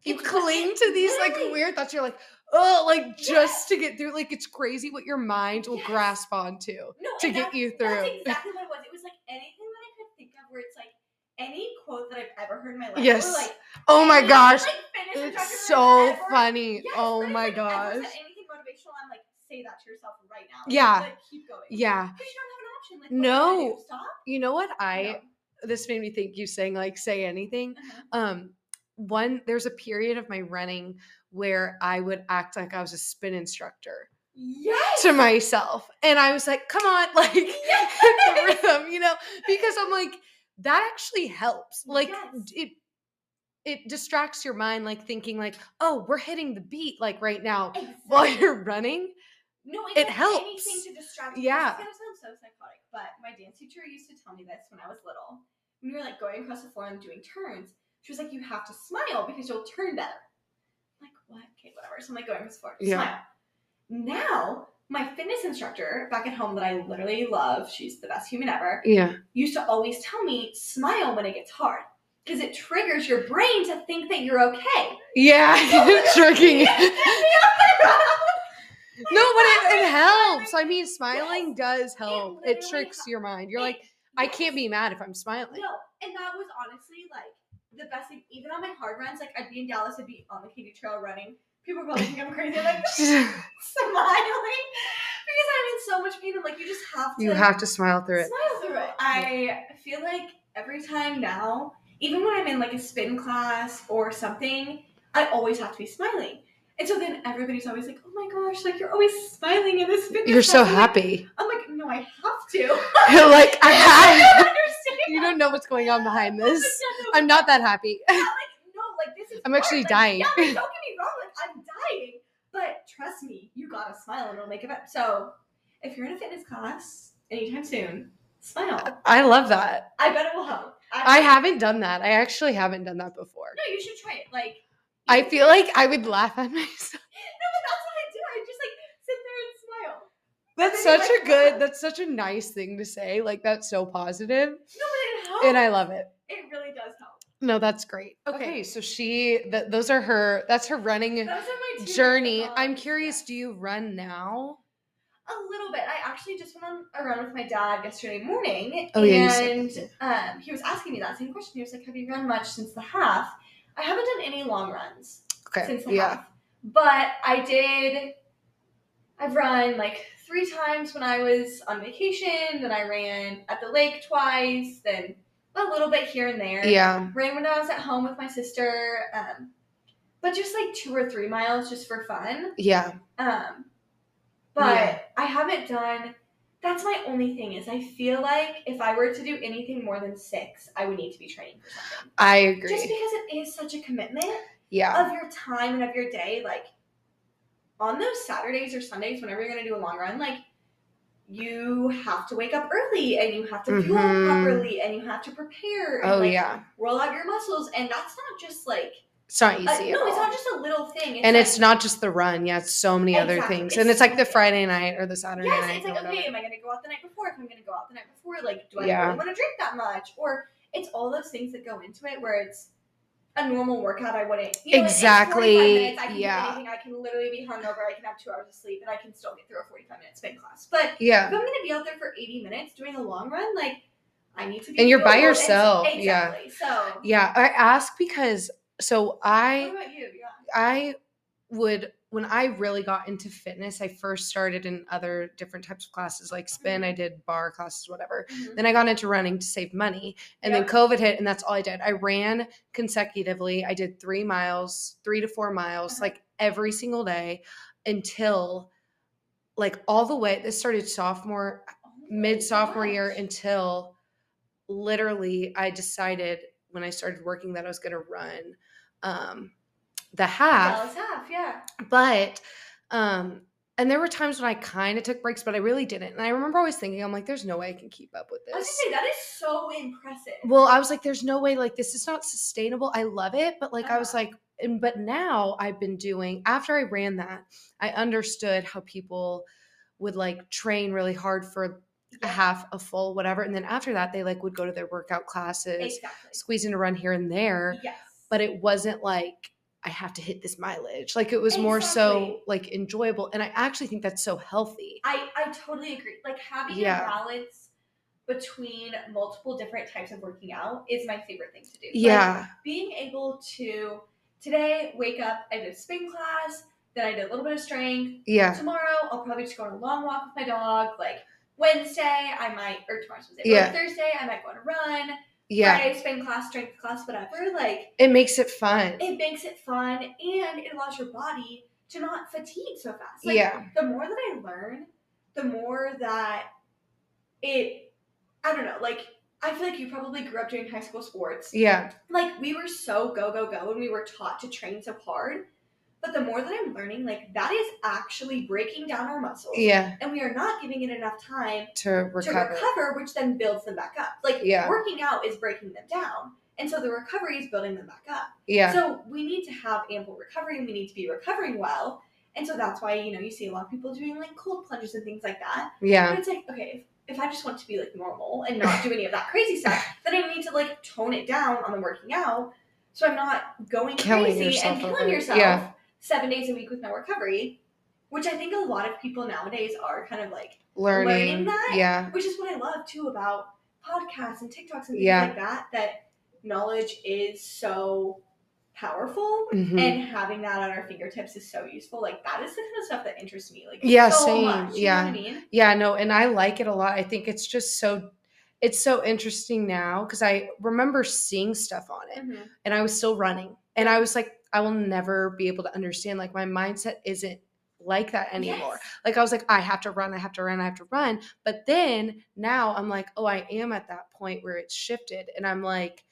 B: you
A: It's
B: cling to these like weird thoughts. You're like, oh, like just to get through. Like it's crazy what your mind will
A: Yes.
B: grasp onto
A: No,
B: to get
A: that-
B: you through.
A: That's exactly what it was. It was like anything that I could think of where it's like any quote that I've ever heard in my life.
B: Yes.
A: Like
B: oh my gosh,
A: like,
B: it's so
A: ever-
B: funny.
A: Yes,
B: oh my
A: like,
B: gosh.
A: anything motivational, I'm like, say that to yourself right now.
B: Yeah.
A: Like, keep going.
B: Yeah.
A: Because you don't have an option. Like, what do I
B: No.
A: Stop.
B: You know what? I
A: No.
B: this made me think you saying like say anything.
A: Uh-huh.
B: um one there's a period of my running where i would act like i was a spin instructor
A: Yes.
B: to myself and i was like come on like hit the rhythm you know because i'm like that actually helps like
A: Yes.
B: it it distracts your mind like thinking like oh we're hitting the beat like right now while you're running
A: No,
B: It helps.
A: anything to distract you.
B: Yeah.
A: It's gonna sound so psychotic, but my dance teacher used to tell me this when I was little. When we were like going across the floor and doing turns, she was like, "You have to smile because you'll turn better." I'm like what? Okay, whatever. So I'm like going for floor,
B: Yeah.
A: smile. Now, my fitness instructor back at home that I literally love, she's the best human ever,
B: yeah
A: used to always tell me, "Smile when it gets hard." Because it triggers your brain to think that you're okay.
B: yeah tricking
A: Like,
B: no but it, it helps i mean smiling does help it,
A: literally
B: tricks
A: hel-
B: your mind you're
A: it-
B: like i
A: yes.
B: can't be mad if i'm smiling
A: No, and that was honestly like the best thing. Even on my hard runs, like I'd be in Dallas, I'd be on the Katy Trail running. People probably think I'm crazy, I'm like smiling because I'm in so much pain. I'm like, you just have to.
B: you have to smile through it.
A: smile through it. I feel like every time now, even when I'm in like a spin class or something, I always have to be smiling. And so then everybody's always like, "Oh my gosh, like you're always smiling in this fitness."
B: You're so.
A: I'm like-
B: happy.
A: I'm like, no, I have to.
B: Like, I have. You don't know what's going on behind this. I'm not that happy.
A: yeah, like no, like this is.
B: I'm
A: hard.
B: actually
A: Like,
B: dying.
A: Yeah, like, don't get me wrong, like I'm dying, but trust me, you gotta smile and it'll make it better. So, if you're in a fitness class anytime soon, smile.
B: I love that.
A: I bet it will help.
B: I haven't done that. I actually haven't done that before.
A: No, you should try it. Like,
B: I feel like I would laugh at myself.
A: no, but that's what I do. I just like sit there and smile.
B: That's such
A: like,
B: a good, that's such a nice thing to say. Like, that's so positive.
A: No, but it helps.
B: And I love it.
A: It really does help.
B: No, that's great. Okay,
A: Okay.
B: so she, th- those are her, that's her running
A: Those are my two
B: journey. I'm
A: songs.
B: curious, do you run now?
A: A little bit. I actually just went on a run with my dad yesterday morning,
B: Oh, yeah,
A: and
B: that,
A: um, he was asking me that same question. He was like, "Have you run much since the half?" I haven't done any long runs
B: Okay.
A: since the
B: Yeah.
A: half, but I did. I've run like three times when I was on vacation. Then I ran at the lake twice. Then a little bit here and there.
B: Yeah.
A: Ran when I was at home with my sister, um, but just like two or three miles just for fun.
B: Yeah.
A: Um, but
B: Yeah.
A: I haven't done. That's my only thing is I feel like if I were to do anything more than six, I would need to be training for something.
B: I agree.
A: Just because it is such a commitment
B: yeah.
A: of your time and of your day. Like on those Saturdays or Sundays, whenever you're gonna do a long run, like you have to wake up early and you have to fuel
B: Mhm.
A: properly and you have to prepare. And,
B: Oh,
A: like,
B: yeah.
A: roll out your muscles, and that's not just like
B: It's not
A: uh,
B: easy.
A: no, it's not just a little thing.
B: and
A: like-
B: it's not just the run. Yeah, it's so many other things.
A: It's
B: And it's like the Friday night or the Saturday
A: Yes,
B: night.
A: it's like, okay, am I gonna go out the night before? If I'm gonna go out the night before, like, do I
B: Yeah.
A: really want to drink that much? Or it's all those things that go into it where it's a normal workout I wouldn't. You know, it's- it's 45
B: Exactly,
A: minutes, I can
B: yeah.
A: do anything. I can literally be hungover. I can have two hours of sleep, and I can still get through a 45 minute spin class. But
B: yeah, if
A: I'm gonna be out there for 80 minutes doing a long run, like, I need to be.
B: And you're by
A: fueled. And so-
B: yourself, yeah.
A: So.
B: Yeah. I ask because, so
A: What
B: I,
A: about you? Yeah.
B: I would when I really got into fitness, I first started in other different types of classes like spin, I did barre classes, whatever.
A: Mhm.
B: Then I got into running to save money. And
A: Yep.
B: then COVID hit and that's all I did. I ran consecutively. I did 3 miles, 3 to 4 miles
A: Uh-huh.
B: like every single day until like all the way this started sophomore
A: Oh
B: mid sophomore year until literally I decided when I started working that I was going to run um the half
A: Dallas half, yeah.
B: but um and there were times when I kind of took breaks but I really didn't and I remember always thinking I'm like there's no way I can keep up with this.
A: I was gonna say that is so impressive.
B: well I was like there's no way like this is not sustainable I love it but like I was
A: Uh-huh.
B: like and but now I've been doing after I ran that I understood how people would like train really hard for a half a full whatever and then after that they like would go to their workout classes
A: Exactly.
B: squeeze in a run here and there
A: Yes.
B: but it wasn't like I have to hit this mileage. Like it was more so like enjoyable. And I actually think that's so healthy.
A: I, I totally agree. Like having
B: Yeah.
A: a balance between multiple different types of working out is my favorite thing to do. Like,
B: Yeah.
A: being able to today wake up, I did a spin class, then I did a little bit of strength.
B: Yeah.
A: Tomorrow I'll probably just go on a long walk with my dog. Like Wednesday I might or tomorrow's Wednesday.
B: Yeah.
A: Or Thursday I might go on a run.
B: Yeah.
A: Friday spin class, strength class, whatever. Like
B: It makes it fun.
A: it makes it fun and it allows your body to not fatigue so fast. Like,
B: Yeah.
A: The more that I learn, the more that it, I don't know, like, I feel like you probably grew up doing high school sports.
B: Yeah.
A: Like, we were so go, go, go, and we were taught to train so hard. But the more that I'm learning, like, that is actually breaking down our muscles.
B: Yeah.
A: And we are not giving it enough time
B: To recover,
A: to
B: recover.
A: which then builds them back up. Like,
B: Yeah.
A: working out is breaking them down. And so the recovery is building them back up.
B: Yeah.
A: So we need to have ample recovery and we need to be recovering well. And so that's why, you know, you see a lot of people doing like cold plunges and things like that. But
B: Yeah.
A: it's like, okay, if, if I just want to be like normal and not do any of that crazy stuff, then I need to like tone it down on the working out. So I'm not going
B: Killing
A: crazy and killing
B: over
A: yourself
B: Yeah.
A: Seven days a week with no recovery, which I think a lot of people nowadays are kind of like,
B: Learning.
A: learning that?
B: Yeah.
A: which is what I love too about podcasts and TikToks and things
B: Yeah.
A: like that, that knowledge is so powerful
B: Mhm.
A: and having that on our fingertips is so useful. Like that is the kind of stuff that interests me. Like
B: Yeah,
A: so
B: same.
A: much. You
B: Yeah.
A: know what I mean?
B: Yeah, no, and I like it a lot. I think it's just so it's so interesting now because I remember seeing stuff on it
A: Mhm.
B: and I was still running. And I was like, I will never be able to understand. Like my mindset isn't like that anymore.
A: Yes.
B: Like I was like, I have to run, I have to run, I have to run. But then now I'm like, oh, I am at that point where it's shifted. And I'm like,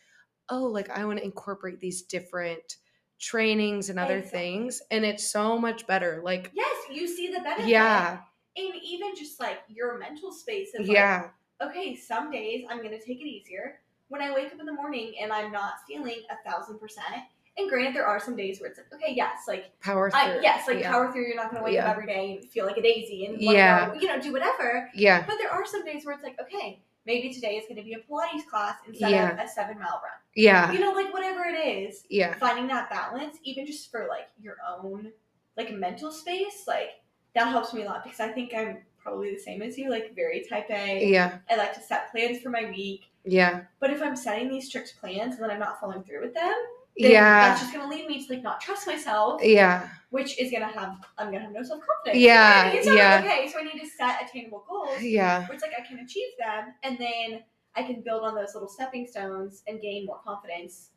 B: oh, like I want to incorporate these different trainings and other
A: Exactly.
B: things. And it's so much better. Like,
A: Yes, you see the benefit.
B: yeah,
A: And even just like your mental space of like,
B: yeah,
A: okay, some days I'm gonna take it easier. When I wake up in the morning and I'm not feeling a thousand percent, and granted there are some days where it's like, okay, yes, like
B: power through.
A: I, yes, like
B: yeah.
A: power through, you're not gonna wake
B: Yeah.
A: up every day and feel like a daisy and
B: Yeah.
A: go, you know, do whatever.
B: Yeah,
A: But there are some days where it's like, okay, maybe today is gonna be a Pilates class instead
B: Yeah.
A: of a seven mile run.
B: yeah,
A: You know, like whatever it is,
B: yeah,
A: finding that balance, even just for like your own like mental space, like that helps me a lot because I think I'm probably the same as you, like very type A.
B: yeah,
A: I like to set plans for my week.
B: yeah,
A: But if I'm setting these strict plans and then I'm not following through with them,
B: yeah,
A: that's just gonna lead me to like not trust myself,
B: yeah,
A: which is gonna have I'm gonna have no self confidence.
B: Yeah,
A: not
B: yeah.
A: like, okay, so I need to set attainable goals,
B: yeah,
A: where it's like I can achieve them, and then I can build on those little stepping stones and gain more confidence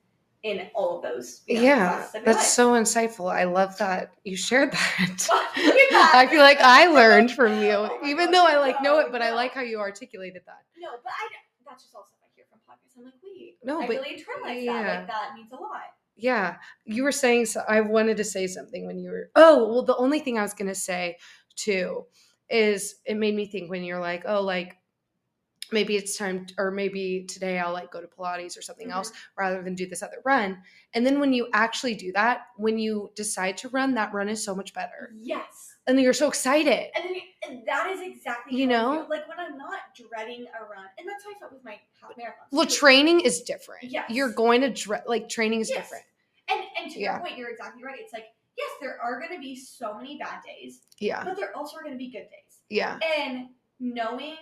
A: in all of those. you know,
B: yeah. That's so insightful. I love that you shared that.
A: Look at that.
B: I feel like I learned from you,
A: Oh
B: even
A: gosh,
B: though I like know
A: no,
B: it, but I like how you articulated that.
A: No, but I that's just all stuff I hear from podcasts. I'm like, wait,
B: No,
A: I
B: but-
A: really internalize
B: yeah.
A: that. Like that means a lot.
B: Yeah, you were saying. So I wanted to say something when you were. Oh, well, the only thing I was gonna say too is it made me think when you're like, oh, like maybe it's time, or maybe today I'll like go to Pilates or something else mm-hmm. rather than do this other run. And then when you actually do that, when you decide to run, that run is so much better,
A: Yes.
B: And then you're so excited.
A: And then and that is exactly
B: You know?
A: feel. like when I'm not dreading a run, and that's how I felt with my half marathon.
B: Well, training is different.
A: Yes.
B: You're going to dre- like training is
A: Yes.
B: different.
A: And and to
B: Yeah.
A: your point, you're exactly right. It's like yes, there are going to be so many bad days,
B: Yeah,
A: but there also are going to be good days.
B: yeah,
A: And knowing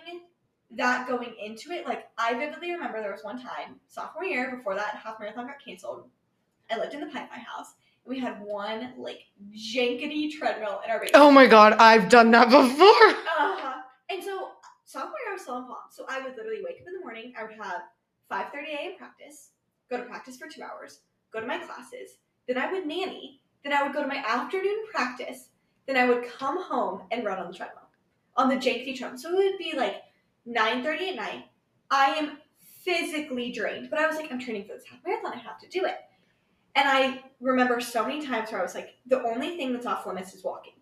A: that going into it, like I vividly remember there was one time sophomore year before that half marathon got canceled. I lived in the Pi Phi house. We had one like jankety treadmill in our basement.
B: Oh my god, I've done that before.
A: Uh-huh. And so sophomore year I was still in. So I would literally wake up in the morning, I would have 5.30 a.m. practice, go to practice for two hours, go to my classes, then I would nanny, then I would go to my afternoon practice, then I would come home and run on the treadmill. On the jankety treadmill. So it would be like 9.30 at night. I am physically drained. But I was like, I'm training for this half marathon, I have to do it. And I remember so many times where I was like, the only thing that's off limits is walking.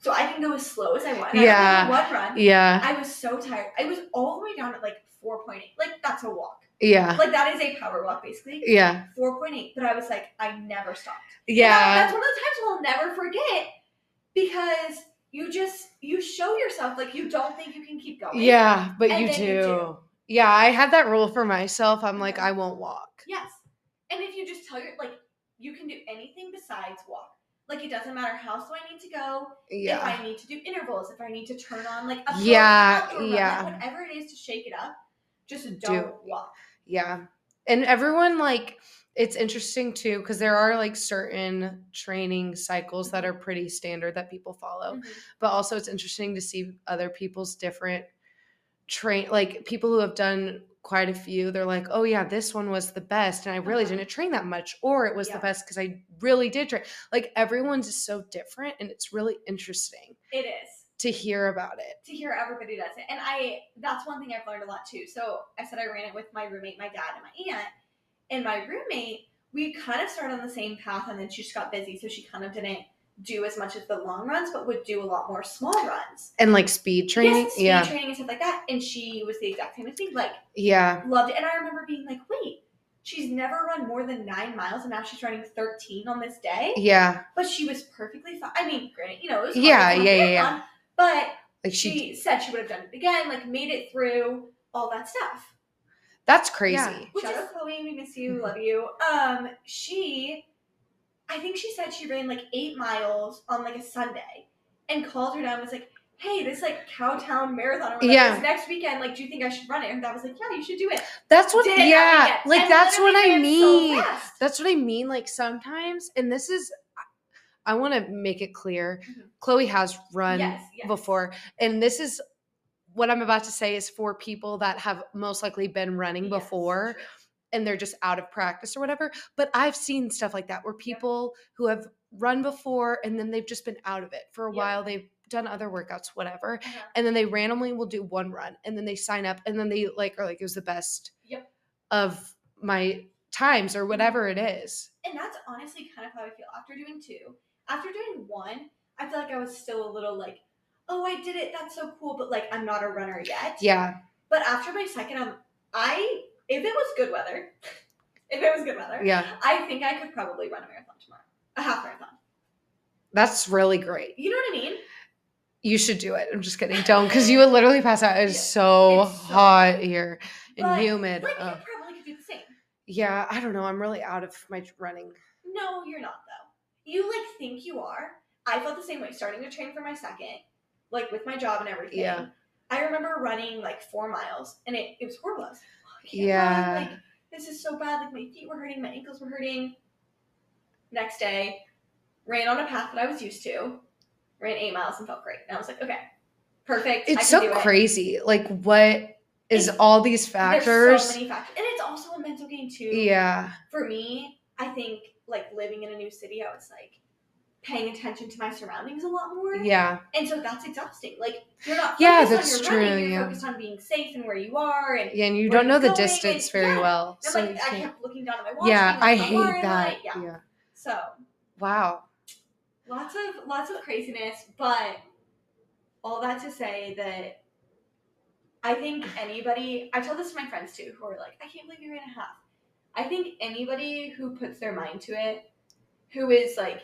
A: So I can go as slow as I want. And
B: Yeah.
A: I one run.
B: Yeah,
A: I was so tired. I was all the way down at like 4.8. Like that's a walk.
B: yeah,
A: Like that is a power walk basically.
B: yeah,
A: 4.8. But I was like, I never stopped.
B: Yeah.
A: that's one of the times I'll never forget because you just you show yourself like you don't think you can keep going.
B: Yeah, but you do.
A: you do.
B: Yeah, I had that rule for myself. I'm like. I won't walk.
A: Yes. And if you just tell your like you can do anything besides walk. Like it doesn't matter how slow I need to go.
B: Yeah. If.
A: I need to do intervals, if I need to turn on like
B: Yeah,
A: run,
B: yeah.
A: whatever it is to shake it up, just
B: Do
A: don't
B: it.
A: walk.
B: Yeah. And everyone like it's interesting too because there are like certain training cycles that are pretty standard that people follow.
A: Mhm.
B: But also it's interesting to see other people's different train like people who have done quite a few they're like oh yeah this one was the best and i really
A: Uh-huh.
B: didn't train that much or it was
A: Yeah.
B: the best because i really did train like everyone's is so different and it's really interesting
A: It is.
B: to hear about it
A: to hear everybody does it. And I that's one thing I've learned a lot too. So I said I ran it with my roommate, my dad, and my aunt. And my roommate, we kind of started on the same path and then she just got busy, so she kind of didn't do as much as the long runs, but would do a lot more small runs.
B: and like speed training
A: Yes, speed
B: yeah
A: training and stuff like that. And she was the exact same as me. Like
B: yeah
A: loved it. And I remember being like, wait, she's never run more than nine miles and now she's running 13 on this day.
B: yeah
A: But she was perfectly fine. I mean, granted, you know, it was hard,
B: Yeah, yeah, yeah,
A: marathon, But
B: like she,
A: she said she would have done it again, like made it through all that stuff.
B: that's crazy
A: Yeah. Shout out Chloe, we miss you, love you. Um, she, I think she said she ran like eight miles on like a Sunday, and called her dad and was like, hey, this like Cowtown Marathon or whatever
B: Yeah.
A: is next weekend. Like, do you think I should run it? And that was like, yeah, you should do it.
B: That's what,
A: Did
B: yeah, like
A: And
B: that's what I
A: ran so
B: mean. That's what I mean. Like sometimes, and this is, I want to make it clear.
A: Mhm.
B: Chloe has run
A: Yes, yes.
B: before, and this is what I'm about to say is for people that have most likely been running
A: Yes,
B: before
A: true.
B: And they're just out of practice or whatever. But I've seen stuff like that where people who have run before and then they've just been out of it for a
A: Yep.
B: while. They've done other workouts, whatever.
A: Uh-huh.
B: And then they randomly will do one run and then they sign up and then they like are like, it was the best
A: Yep.
B: of my times or whatever it is.
A: And that's honestly kind of how I feel after doing two. After doing one, I feel like I was still a little like, oh, I did it. That's so cool. But like, I'm not a runner yet.
B: Yeah.
A: But after my second, um, I if it was good weather, if it was good weather,
B: Yeah.
A: I think I could probably run a marathon tomorrow, a half marathon.
B: That's really great.
A: You know what I mean?
B: You should do it. I'm just kidding. Don't because you would literally pass out. It's
A: Yeah.
B: so
A: It's so
B: hot here and
A: But,
B: humid.
A: Like you probably could do the same.
B: Yeah, I don't know. I'm really out of my running.
A: No, you're not though. You like think you are. I felt the same way starting to train for my second, like with my job and everything.
B: Yeah.
A: I remember running like four miles and it, it was horrible. I was like, "Oh, I can't
B: Yeah.
A: run. Like this is so bad. Like my feet were hurting, my ankles were hurting. Next day, ran on a path that I was used to, ran eight miles and felt great. And I was like, okay, perfect.
B: It's so
A: it.
B: crazy. Like what is
A: It's-
B: all these
A: There's
B: factors?
A: so many factors. And it's also a mental game too.
B: yeah.
A: for me, I think like living in a new city, I was like paying attention to my surroundings a lot more.
B: Yeah.
A: And so that's exhausting. Like you're not
B: Yeah,
A: focused
B: that's
A: on your
B: true,
A: running, you're
B: yeah.
A: focused on being safe and where you are and
B: Yeah, and you don't know the distance
A: and-
B: very
A: yeah.
B: well.
A: and
B: So
A: like I
B: can't.
A: kept looking down at my watch.
B: Yeah, I
A: like, "Am wearing
B: hate that.
A: my-" Yeah.
B: yeah.
A: So
B: Wow.
A: lots of lots of craziness, but all that to say that I think anybody I told this to my friends too, who are like, I can't believe you ran a half. I think anybody who puts their mind to it, who is like,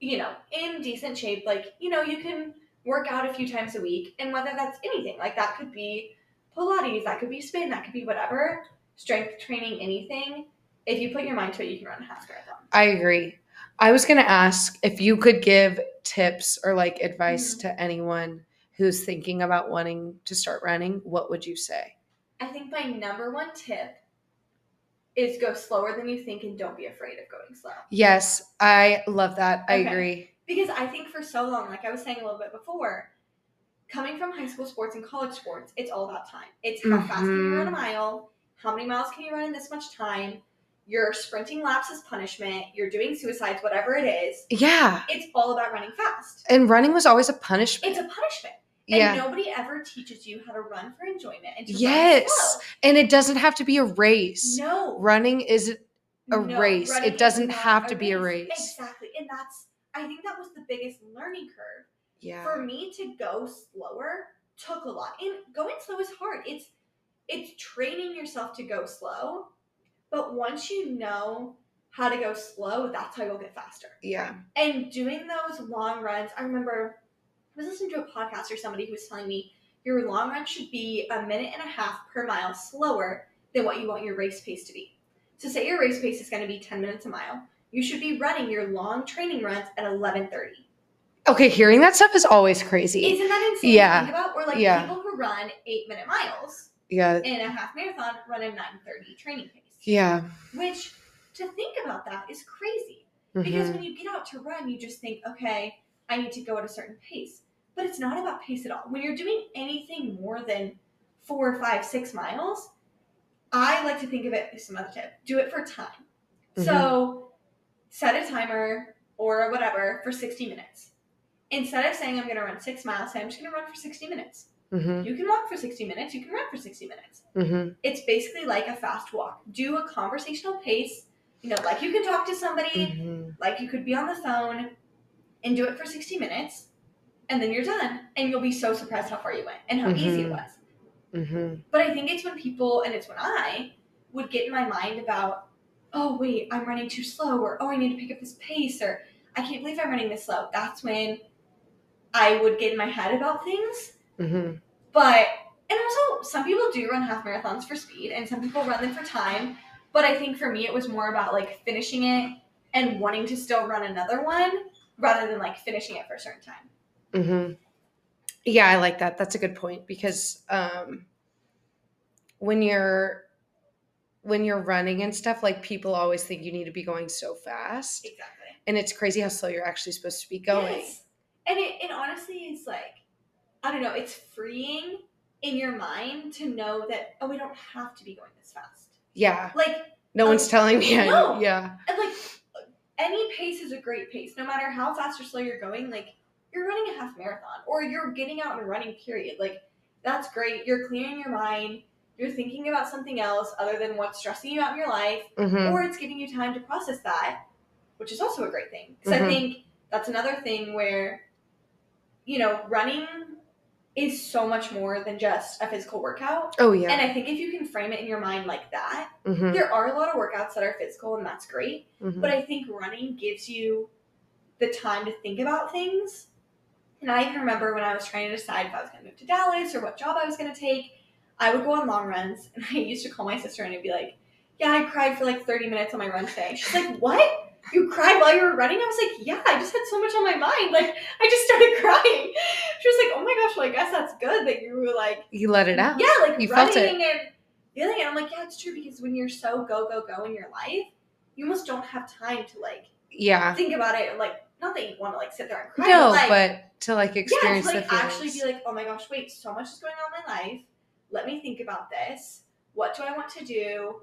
A: you know, in decent shape, like, you know, you can work out a few times a week, and whether that's anything, like that could be Pilates, that could be spin, that could be whatever, strength training, anything. If you put your mind to it, you can run a half marathon.
B: I agree. I was going to ask if you could give tips or like advice
A: Mhm.
B: to anyone who's thinking about wanting to start running, what would you say?
A: I think my number one tip is go slower than you think and don't be afraid of going slow.
B: Yes, I love that. I
A: Okay.
B: agree.
A: Because I think for so long, like I was saying a little bit before, coming from high school sports and college sports, it's all about time. It's how fast can you run a
B: Mhm.
A: mile, how many miles can you run in this much time, you're sprinting laps as punishment, you're doing suicides, whatever it is.
B: Yeah.
A: It's all about running fast.
B: And running was always a punishment.
A: It's a punishment. And
B: yeah.
A: nobody ever teaches you how to run for enjoyment and
B: Yes. And it doesn't have to be a race.
A: No.
B: Running isn't a
A: No,
B: race. It doesn't have to be a race.
A: Exactly. And that's I think that was the biggest learning curve.
B: yeah.
A: For me to go slower took a lot. And going slow is hard. It's it's training yourself to go slow. But once you know how to go slow, that's how you'll get faster.
B: yeah.
A: And doing those long runs, I remember was listening to a podcast or somebody who was telling me your long run should be a minute and a half per mile slower than what you want your race pace to be. So say your race pace is going to be 10 minutes a mile. You should be running your long training runs at 11:30.
B: Okay, hearing that stuff is always crazy.
A: Isn't that insane
B: Yeah.
A: to think about? Or like
B: Yeah.
A: people who run 8-minute miles
B: yeah.
A: in a half marathon run a 9:30 training pace.
B: Yeah.
A: Which to think about that is crazy. Because
B: Mhm.
A: when you get out to run, you just think, okay, I need to go at a certain pace. But it's not about pace at all. When you're doing anything more than four, five, six miles, I like to think of it as another tip. Do it for time. So set a timer or whatever for 60 minutes. Instead of saying I'm going to run six miles, say I'm just going to run for 60 minutes.
B: Mhm.
A: You can walk for 60 minutes, you can run for 60 minutes.
B: Mhm.
A: It's basically like a fast walk. Do a conversational pace, you know, like you can talk to somebody,
B: Mhm.
A: like you could be on the phone and do it for 60 minutes and then you're done and you'll be so surprised how far you went and how easy it
B: Mhm.
A: was
B: Mhm.
A: but i think it's when people and it's when i would get in my mind about oh wait i'm running too slow or oh i need to pick up this pace or i can't believe i'm running this slow that's when i would get in my head about things
B: Mhm.
A: but and also some people do run half marathons for speed and some people run them for time but i think for me it was more about like finishing it and wanting to still run another one rather than like finishing it for a certain time
B: Mhm. Yeah, I like that. That's a good point because um when you're when you're running and stuff, like people always think you need to be going so fast.
A: Exactly.
B: And it's crazy how slow you're actually supposed to be going.
A: Yes. And it, it honestly is like, I don't know, it's freeing in your mind to know that, oh, we don't have to be going this fast.
B: Yeah.
A: Like,
B: No
A: Um,
B: one's telling me. I
A: no.
B: Yeah.
A: and like, any pace is a great pace, no matter how fast or slow you're going. Like, you're running a half marathon or you're getting out and running, period. Like, that's great. You're clearing your mind. You're thinking about something else other than what's stressing you out in your life.
B: hmm
A: or it's giving you time to process that, which is also a great thing. Because
B: Mhm.
A: I think that's another thing where, you know, running is so much more than just a physical workout.
B: Oh yeah.
A: And I think if you can frame it in your mind like that,
B: hmm
A: there are a lot of workouts that are physical and that's great.
B: hmm
A: But I think running gives you the time to think about things. And I even remember when I was trying to decide if I was going to move to Dallas or what job I was going to take, I would go on long runs and I used to call my sister and I'd be like, Yeah, I cried for like 30 minutes on my run today. She's like, What? You cried while you were running? I was like, Yeah, I just had so much on my mind. Like, I just started crying. She was like, Oh my gosh, well, I guess that's good that you were like,
B: You let it out.
A: yeah, like
B: You
A: running
B: felt it.
A: and feeling it. I'm like, yeah, it's true because when you're so go go go in your life, you almost don't have time to like
B: Yeah.
A: think about it. Like, not that you want to like sit there and cry,
B: No,
A: but, like,
B: but to like
A: yeah,
B: experience
A: to like actually be like, oh my gosh, wait, so much is going on in my life. Let me think about this. What do I want to do?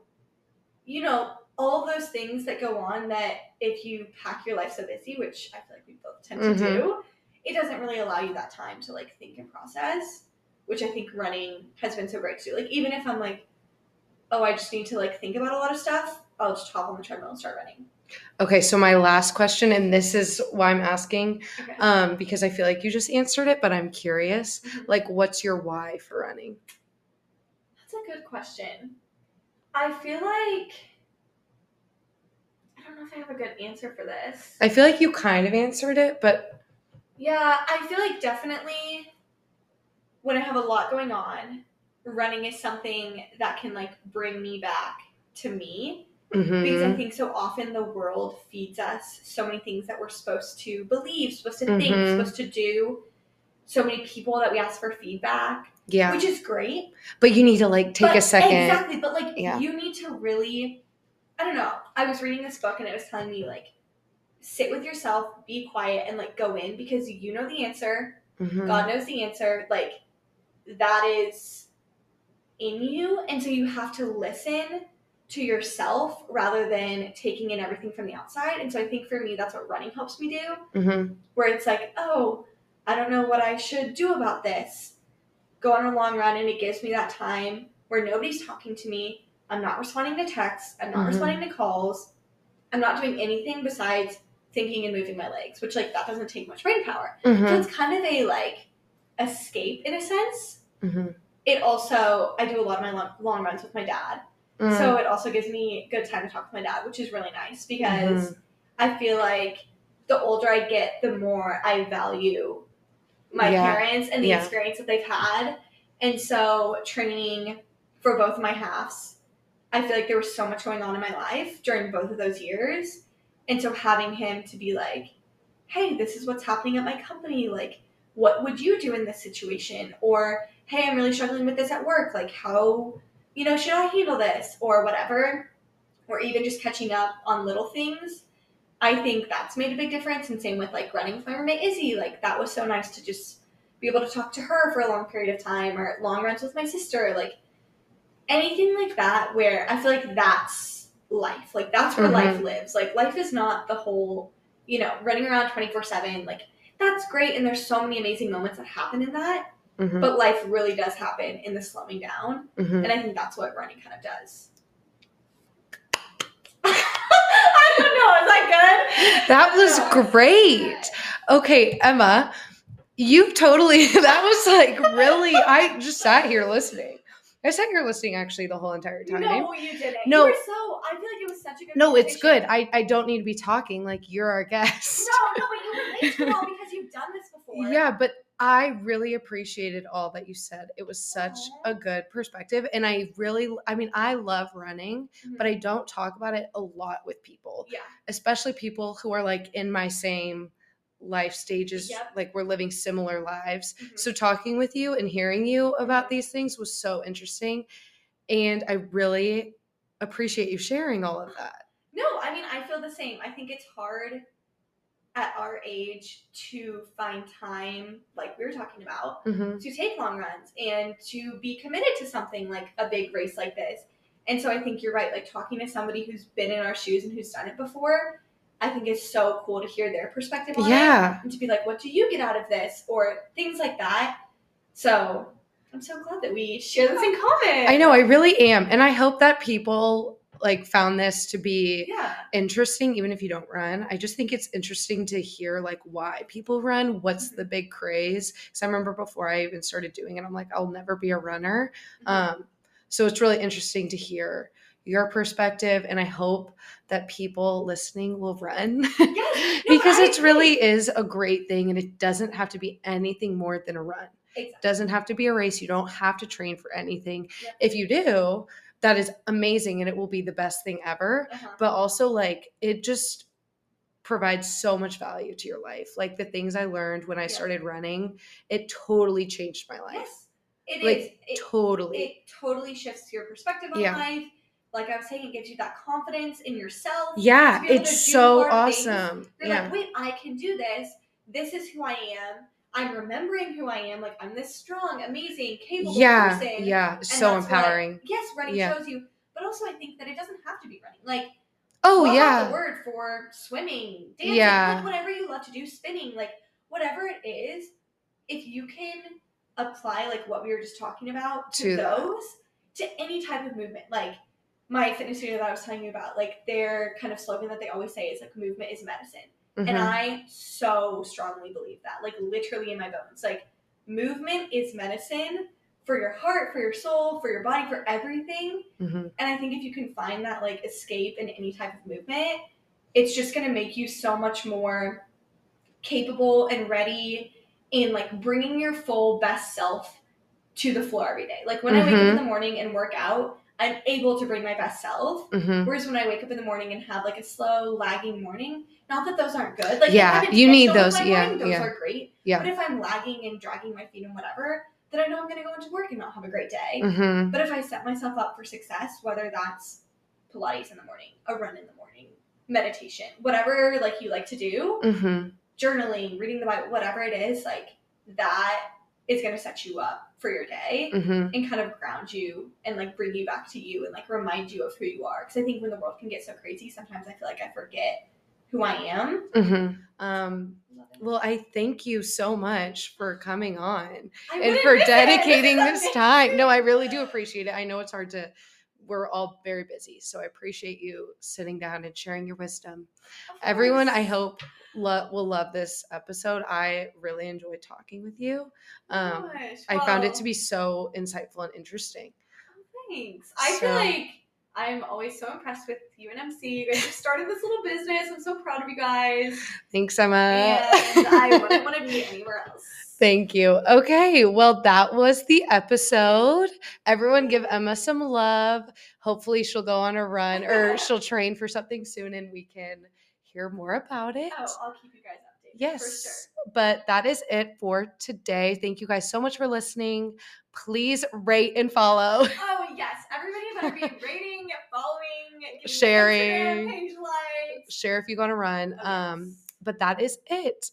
A: You know, all those things that go on that if you pack your life so busy, which I feel like we both tend to
B: Mhm.
A: do, it doesn't really allow you that time to like think and process, which I think running has been so great to do. Like even if I'm like, oh, I just need to like think about a lot of stuff, I'll just hop on the treadmill and start running.
B: Okay, so my last question, and this is why I'm asking,
A: Okay.
B: um, because I feel like you just answered it, but I'm curious.
A: Mhm.
B: Like, what's your why for running?
A: That's a good question. I feel like I don't know if I have a good answer for this.
B: I feel like you kind of answered it, but
A: Yeah, I feel like definitely when I have a lot going on, running is something that can like bring me back to me
B: mhm.
A: because I think so often the world feeds us so many things that we're supposed to believe, supposed to think,
B: Mhm.
A: supposed to do. So many people that we ask for feedback,
B: yeah,
A: which is great.
B: but you need to like take
A: But-
B: a second.
A: Exactly, but like
B: Yeah.
A: you need to really I don't know. I was reading this book and it was telling me like sit with yourself, be quiet and like go in because you know the answer.
B: Mhm.
A: God knows the answer. Like that is in you and so you have to listen to yourself rather than taking in everything from the outside. And so I think for me that's what running helps me do
B: Mhm.
A: where it's like, oh, I don't know what I should do about this. Go on a long run, and it gives me that time where nobody's talking to me. I'm not responding to texts. I'm not
B: Mhm.
A: responding to calls. I'm not doing anything besides thinking and moving my legs, which like that doesn't take much brain power. So
B: Mhm.
A: it's kind of a like escape in a sense.
B: Mhm.
A: It also I do a lot of my long, long runs with my dad,
B: Mhm.
A: so it also gives me good time to talk to my dad, which is really nice because I feel like the older I get, the more I value my
B: Yeah.
A: parents and the
B: Yeah.
A: experience that they've had. And so training for both my halves, I feel like there was so much going on in my life during both of those years. And so having him to be like, hey, this is what's happening at my company. Like, what would you do in this situation? Or, hey, I'm really struggling with this at work. Like, how, you know, should I handle this? Or whatever. Or even just catching up on little things. I think that's made a big difference. And same with like running with my roommate Izzy. Like, that was so nice to just be able to talk to her for a long period of time or long runs with my sister. Like, anything like that where I feel like that's life. Like, that's where
B: Mhm.
A: life lives. Like, life is not the whole, you know, running around 24 7. Like, that's great. And there's so many amazing moments that happen in that.
B: Mhm.
A: But life really does happen in the slowing down.
B: Mhm.
A: And I think that's what running kind of does. I don't know. Is that good?
B: That was great. Okay, Emma, you totally, that was like really, I just sat here listening. I sat here listening actually the whole entire time.
A: No, you didn't.
B: No.
A: You were so. I feel like it was such a good.
B: No, it's good. I, I don't need to be talking like you're our guest.
A: No, no, but you relate to it all because you've done this before.
B: Yeah, but I really appreciated all that you said. It was such a good perspective. And I really, I mean, I love running,
A: Mhm.
B: but I don't talk about it a lot with people,
A: Yeah.
B: especially people who are like in my same life stages,
A: Yep.
B: like we're living similar lives.
A: Mhm.
B: So talking with you and hearing you about these things was so interesting. And I really appreciate you sharing all of that.
A: No, I mean, I feel the same. I think it's hard at our age to find time, like we were talking about,
B: hmm
A: to take long runs and to be committed to something like a big race like this. And so I think you're right. Like talking to somebody who's been in our shoes and who's done it before, I think is so cool to hear their perspective on it
B: Yeah.
A: and to be like, what do you get out of this? Or things like that. So I'm so glad that we share this in common.
B: I know, I really am. And I hope that people like found this to be
A: Yeah.
B: interesting even if you don't run. I just think it's interesting to hear like why people run, what's
A: Mhm.
B: the big craze. Cuz I remember before I even started doing it, I'm like I'll never be a runner.
A: Mhm.
B: Um so it's really interesting to hear your perspective and I hope that people listening will run
A: Yes, no,
B: because
A: I
B: it really is a great thing and it doesn't have to be anything more than a run
A: exactly.
B: doesn't have to be a race. You don't have to train for anything. If you do, that is amazing and it will be the best thing ever.
A: Uh-huh.
B: But also, like, it just provides so much value to your life. Like, the things I learned when I
A: Yeah.
B: started running, it totally changed my life.
A: Yes, it is.
B: Like,
A: It,
B: totally.
A: it totally shifts your perspective on
B: Yeah.
A: life. Like I was saying, it gives you that confidence in yourself.
B: yeah,
A: to be able
B: it's so
A: things.
B: awesome.
A: You're
B: Yeah.
A: like, wait, I can do this. This is who I am. I'm remembering who I am. Like I'm this strong, amazing, capable
B: yeah.
A: person.
B: Yeah.
A: And
B: So empowering.
A: yes, running
B: Yeah.
A: shows you. But also, I think that it doesn't have to be running. Like,
B: Oh, yeah.
A: the word for swimming, dancing,
B: Yeah.
A: like whatever you love to do, spinning, like whatever it is. If you can apply like what we were just talking about to,
B: To that.
A: those to any type of movement, like my fitness studio that I was telling you about, like their kind of slogan that they always say is like movement is medicine. And
B: Mhm.
A: I so strongly believe that, like literally in my bones. Like movement is medicine for your heart, for your soul, for your body, for everything.
B: Mhm.
A: And I think if you can find that like escape in any type of movement, it's just gonna make you so much more capable and ready in like bringing your full best self to the floor every day. Like when I wake up in
B: Mhm.
A: the morning and work out, I'm able to bring my best self.
B: Mhm.
A: Whereas when I wake up in the morning and have like a slow, lagging morning, not that those aren't good. Like
B: Yeah, you need those, yeah,
A: morning, those
B: yeah.
A: are great.
B: Yeah.
A: But if I'm lagging and dragging my feet and whatever, then I know I'm gonna go into work and not have a great day.
B: Mhm.
A: But if I set myself up for success, whether that's Pilates in the morning, a run in the morning, meditation, whatever like you like to do,
B: Mhm.
A: journaling, reading the Bible, whatever it is, like that is gonna set you up for your day
B: Mhm.
A: and kind of ground you and like bring you back to you and like remind you of who you are. Because I think when the world can get so crazy, sometimes I feel like I forget who I am.
B: Mhm. Um Well, I thank you so much for coming on
A: I
B: and for dedicating
A: is
B: this time. No, I really do appreciate it. I know it's hard to, we're all very busy. So I appreciate you sitting down and sharing your wisdom. Everyone, I hope lo- will love this episode. I really enjoyed talking with you. Um, I found it to be so insightful and interesting.
A: Thanks. I feel like I'm always so impressed with you and MC. You guys have started this little business. I'm so proud of you guys.
B: Thanks, Emma.
A: And I wouldn't want to be anywhere else.
B: Thank you. Okay, well, that was the episode. Everyone give Emma some love. Hopefully, she'll go on a run or she'll train for something soon and we can hear more about it.
A: Oh, I'll keep you guys updated.
B: yes.
A: For sure.
B: But that is it for today. Thank you guys so much for listening. Please rate and follow.
A: Oh, yes. Everybody better be rating, following,
B: Sharing.
A: Page likes.
B: Share if you want to run.
A: Oh,
B: Um, but that is it.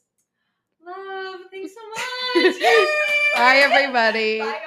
A: Love. Thanks so much.
B: Bye, everybody.
A: Bye,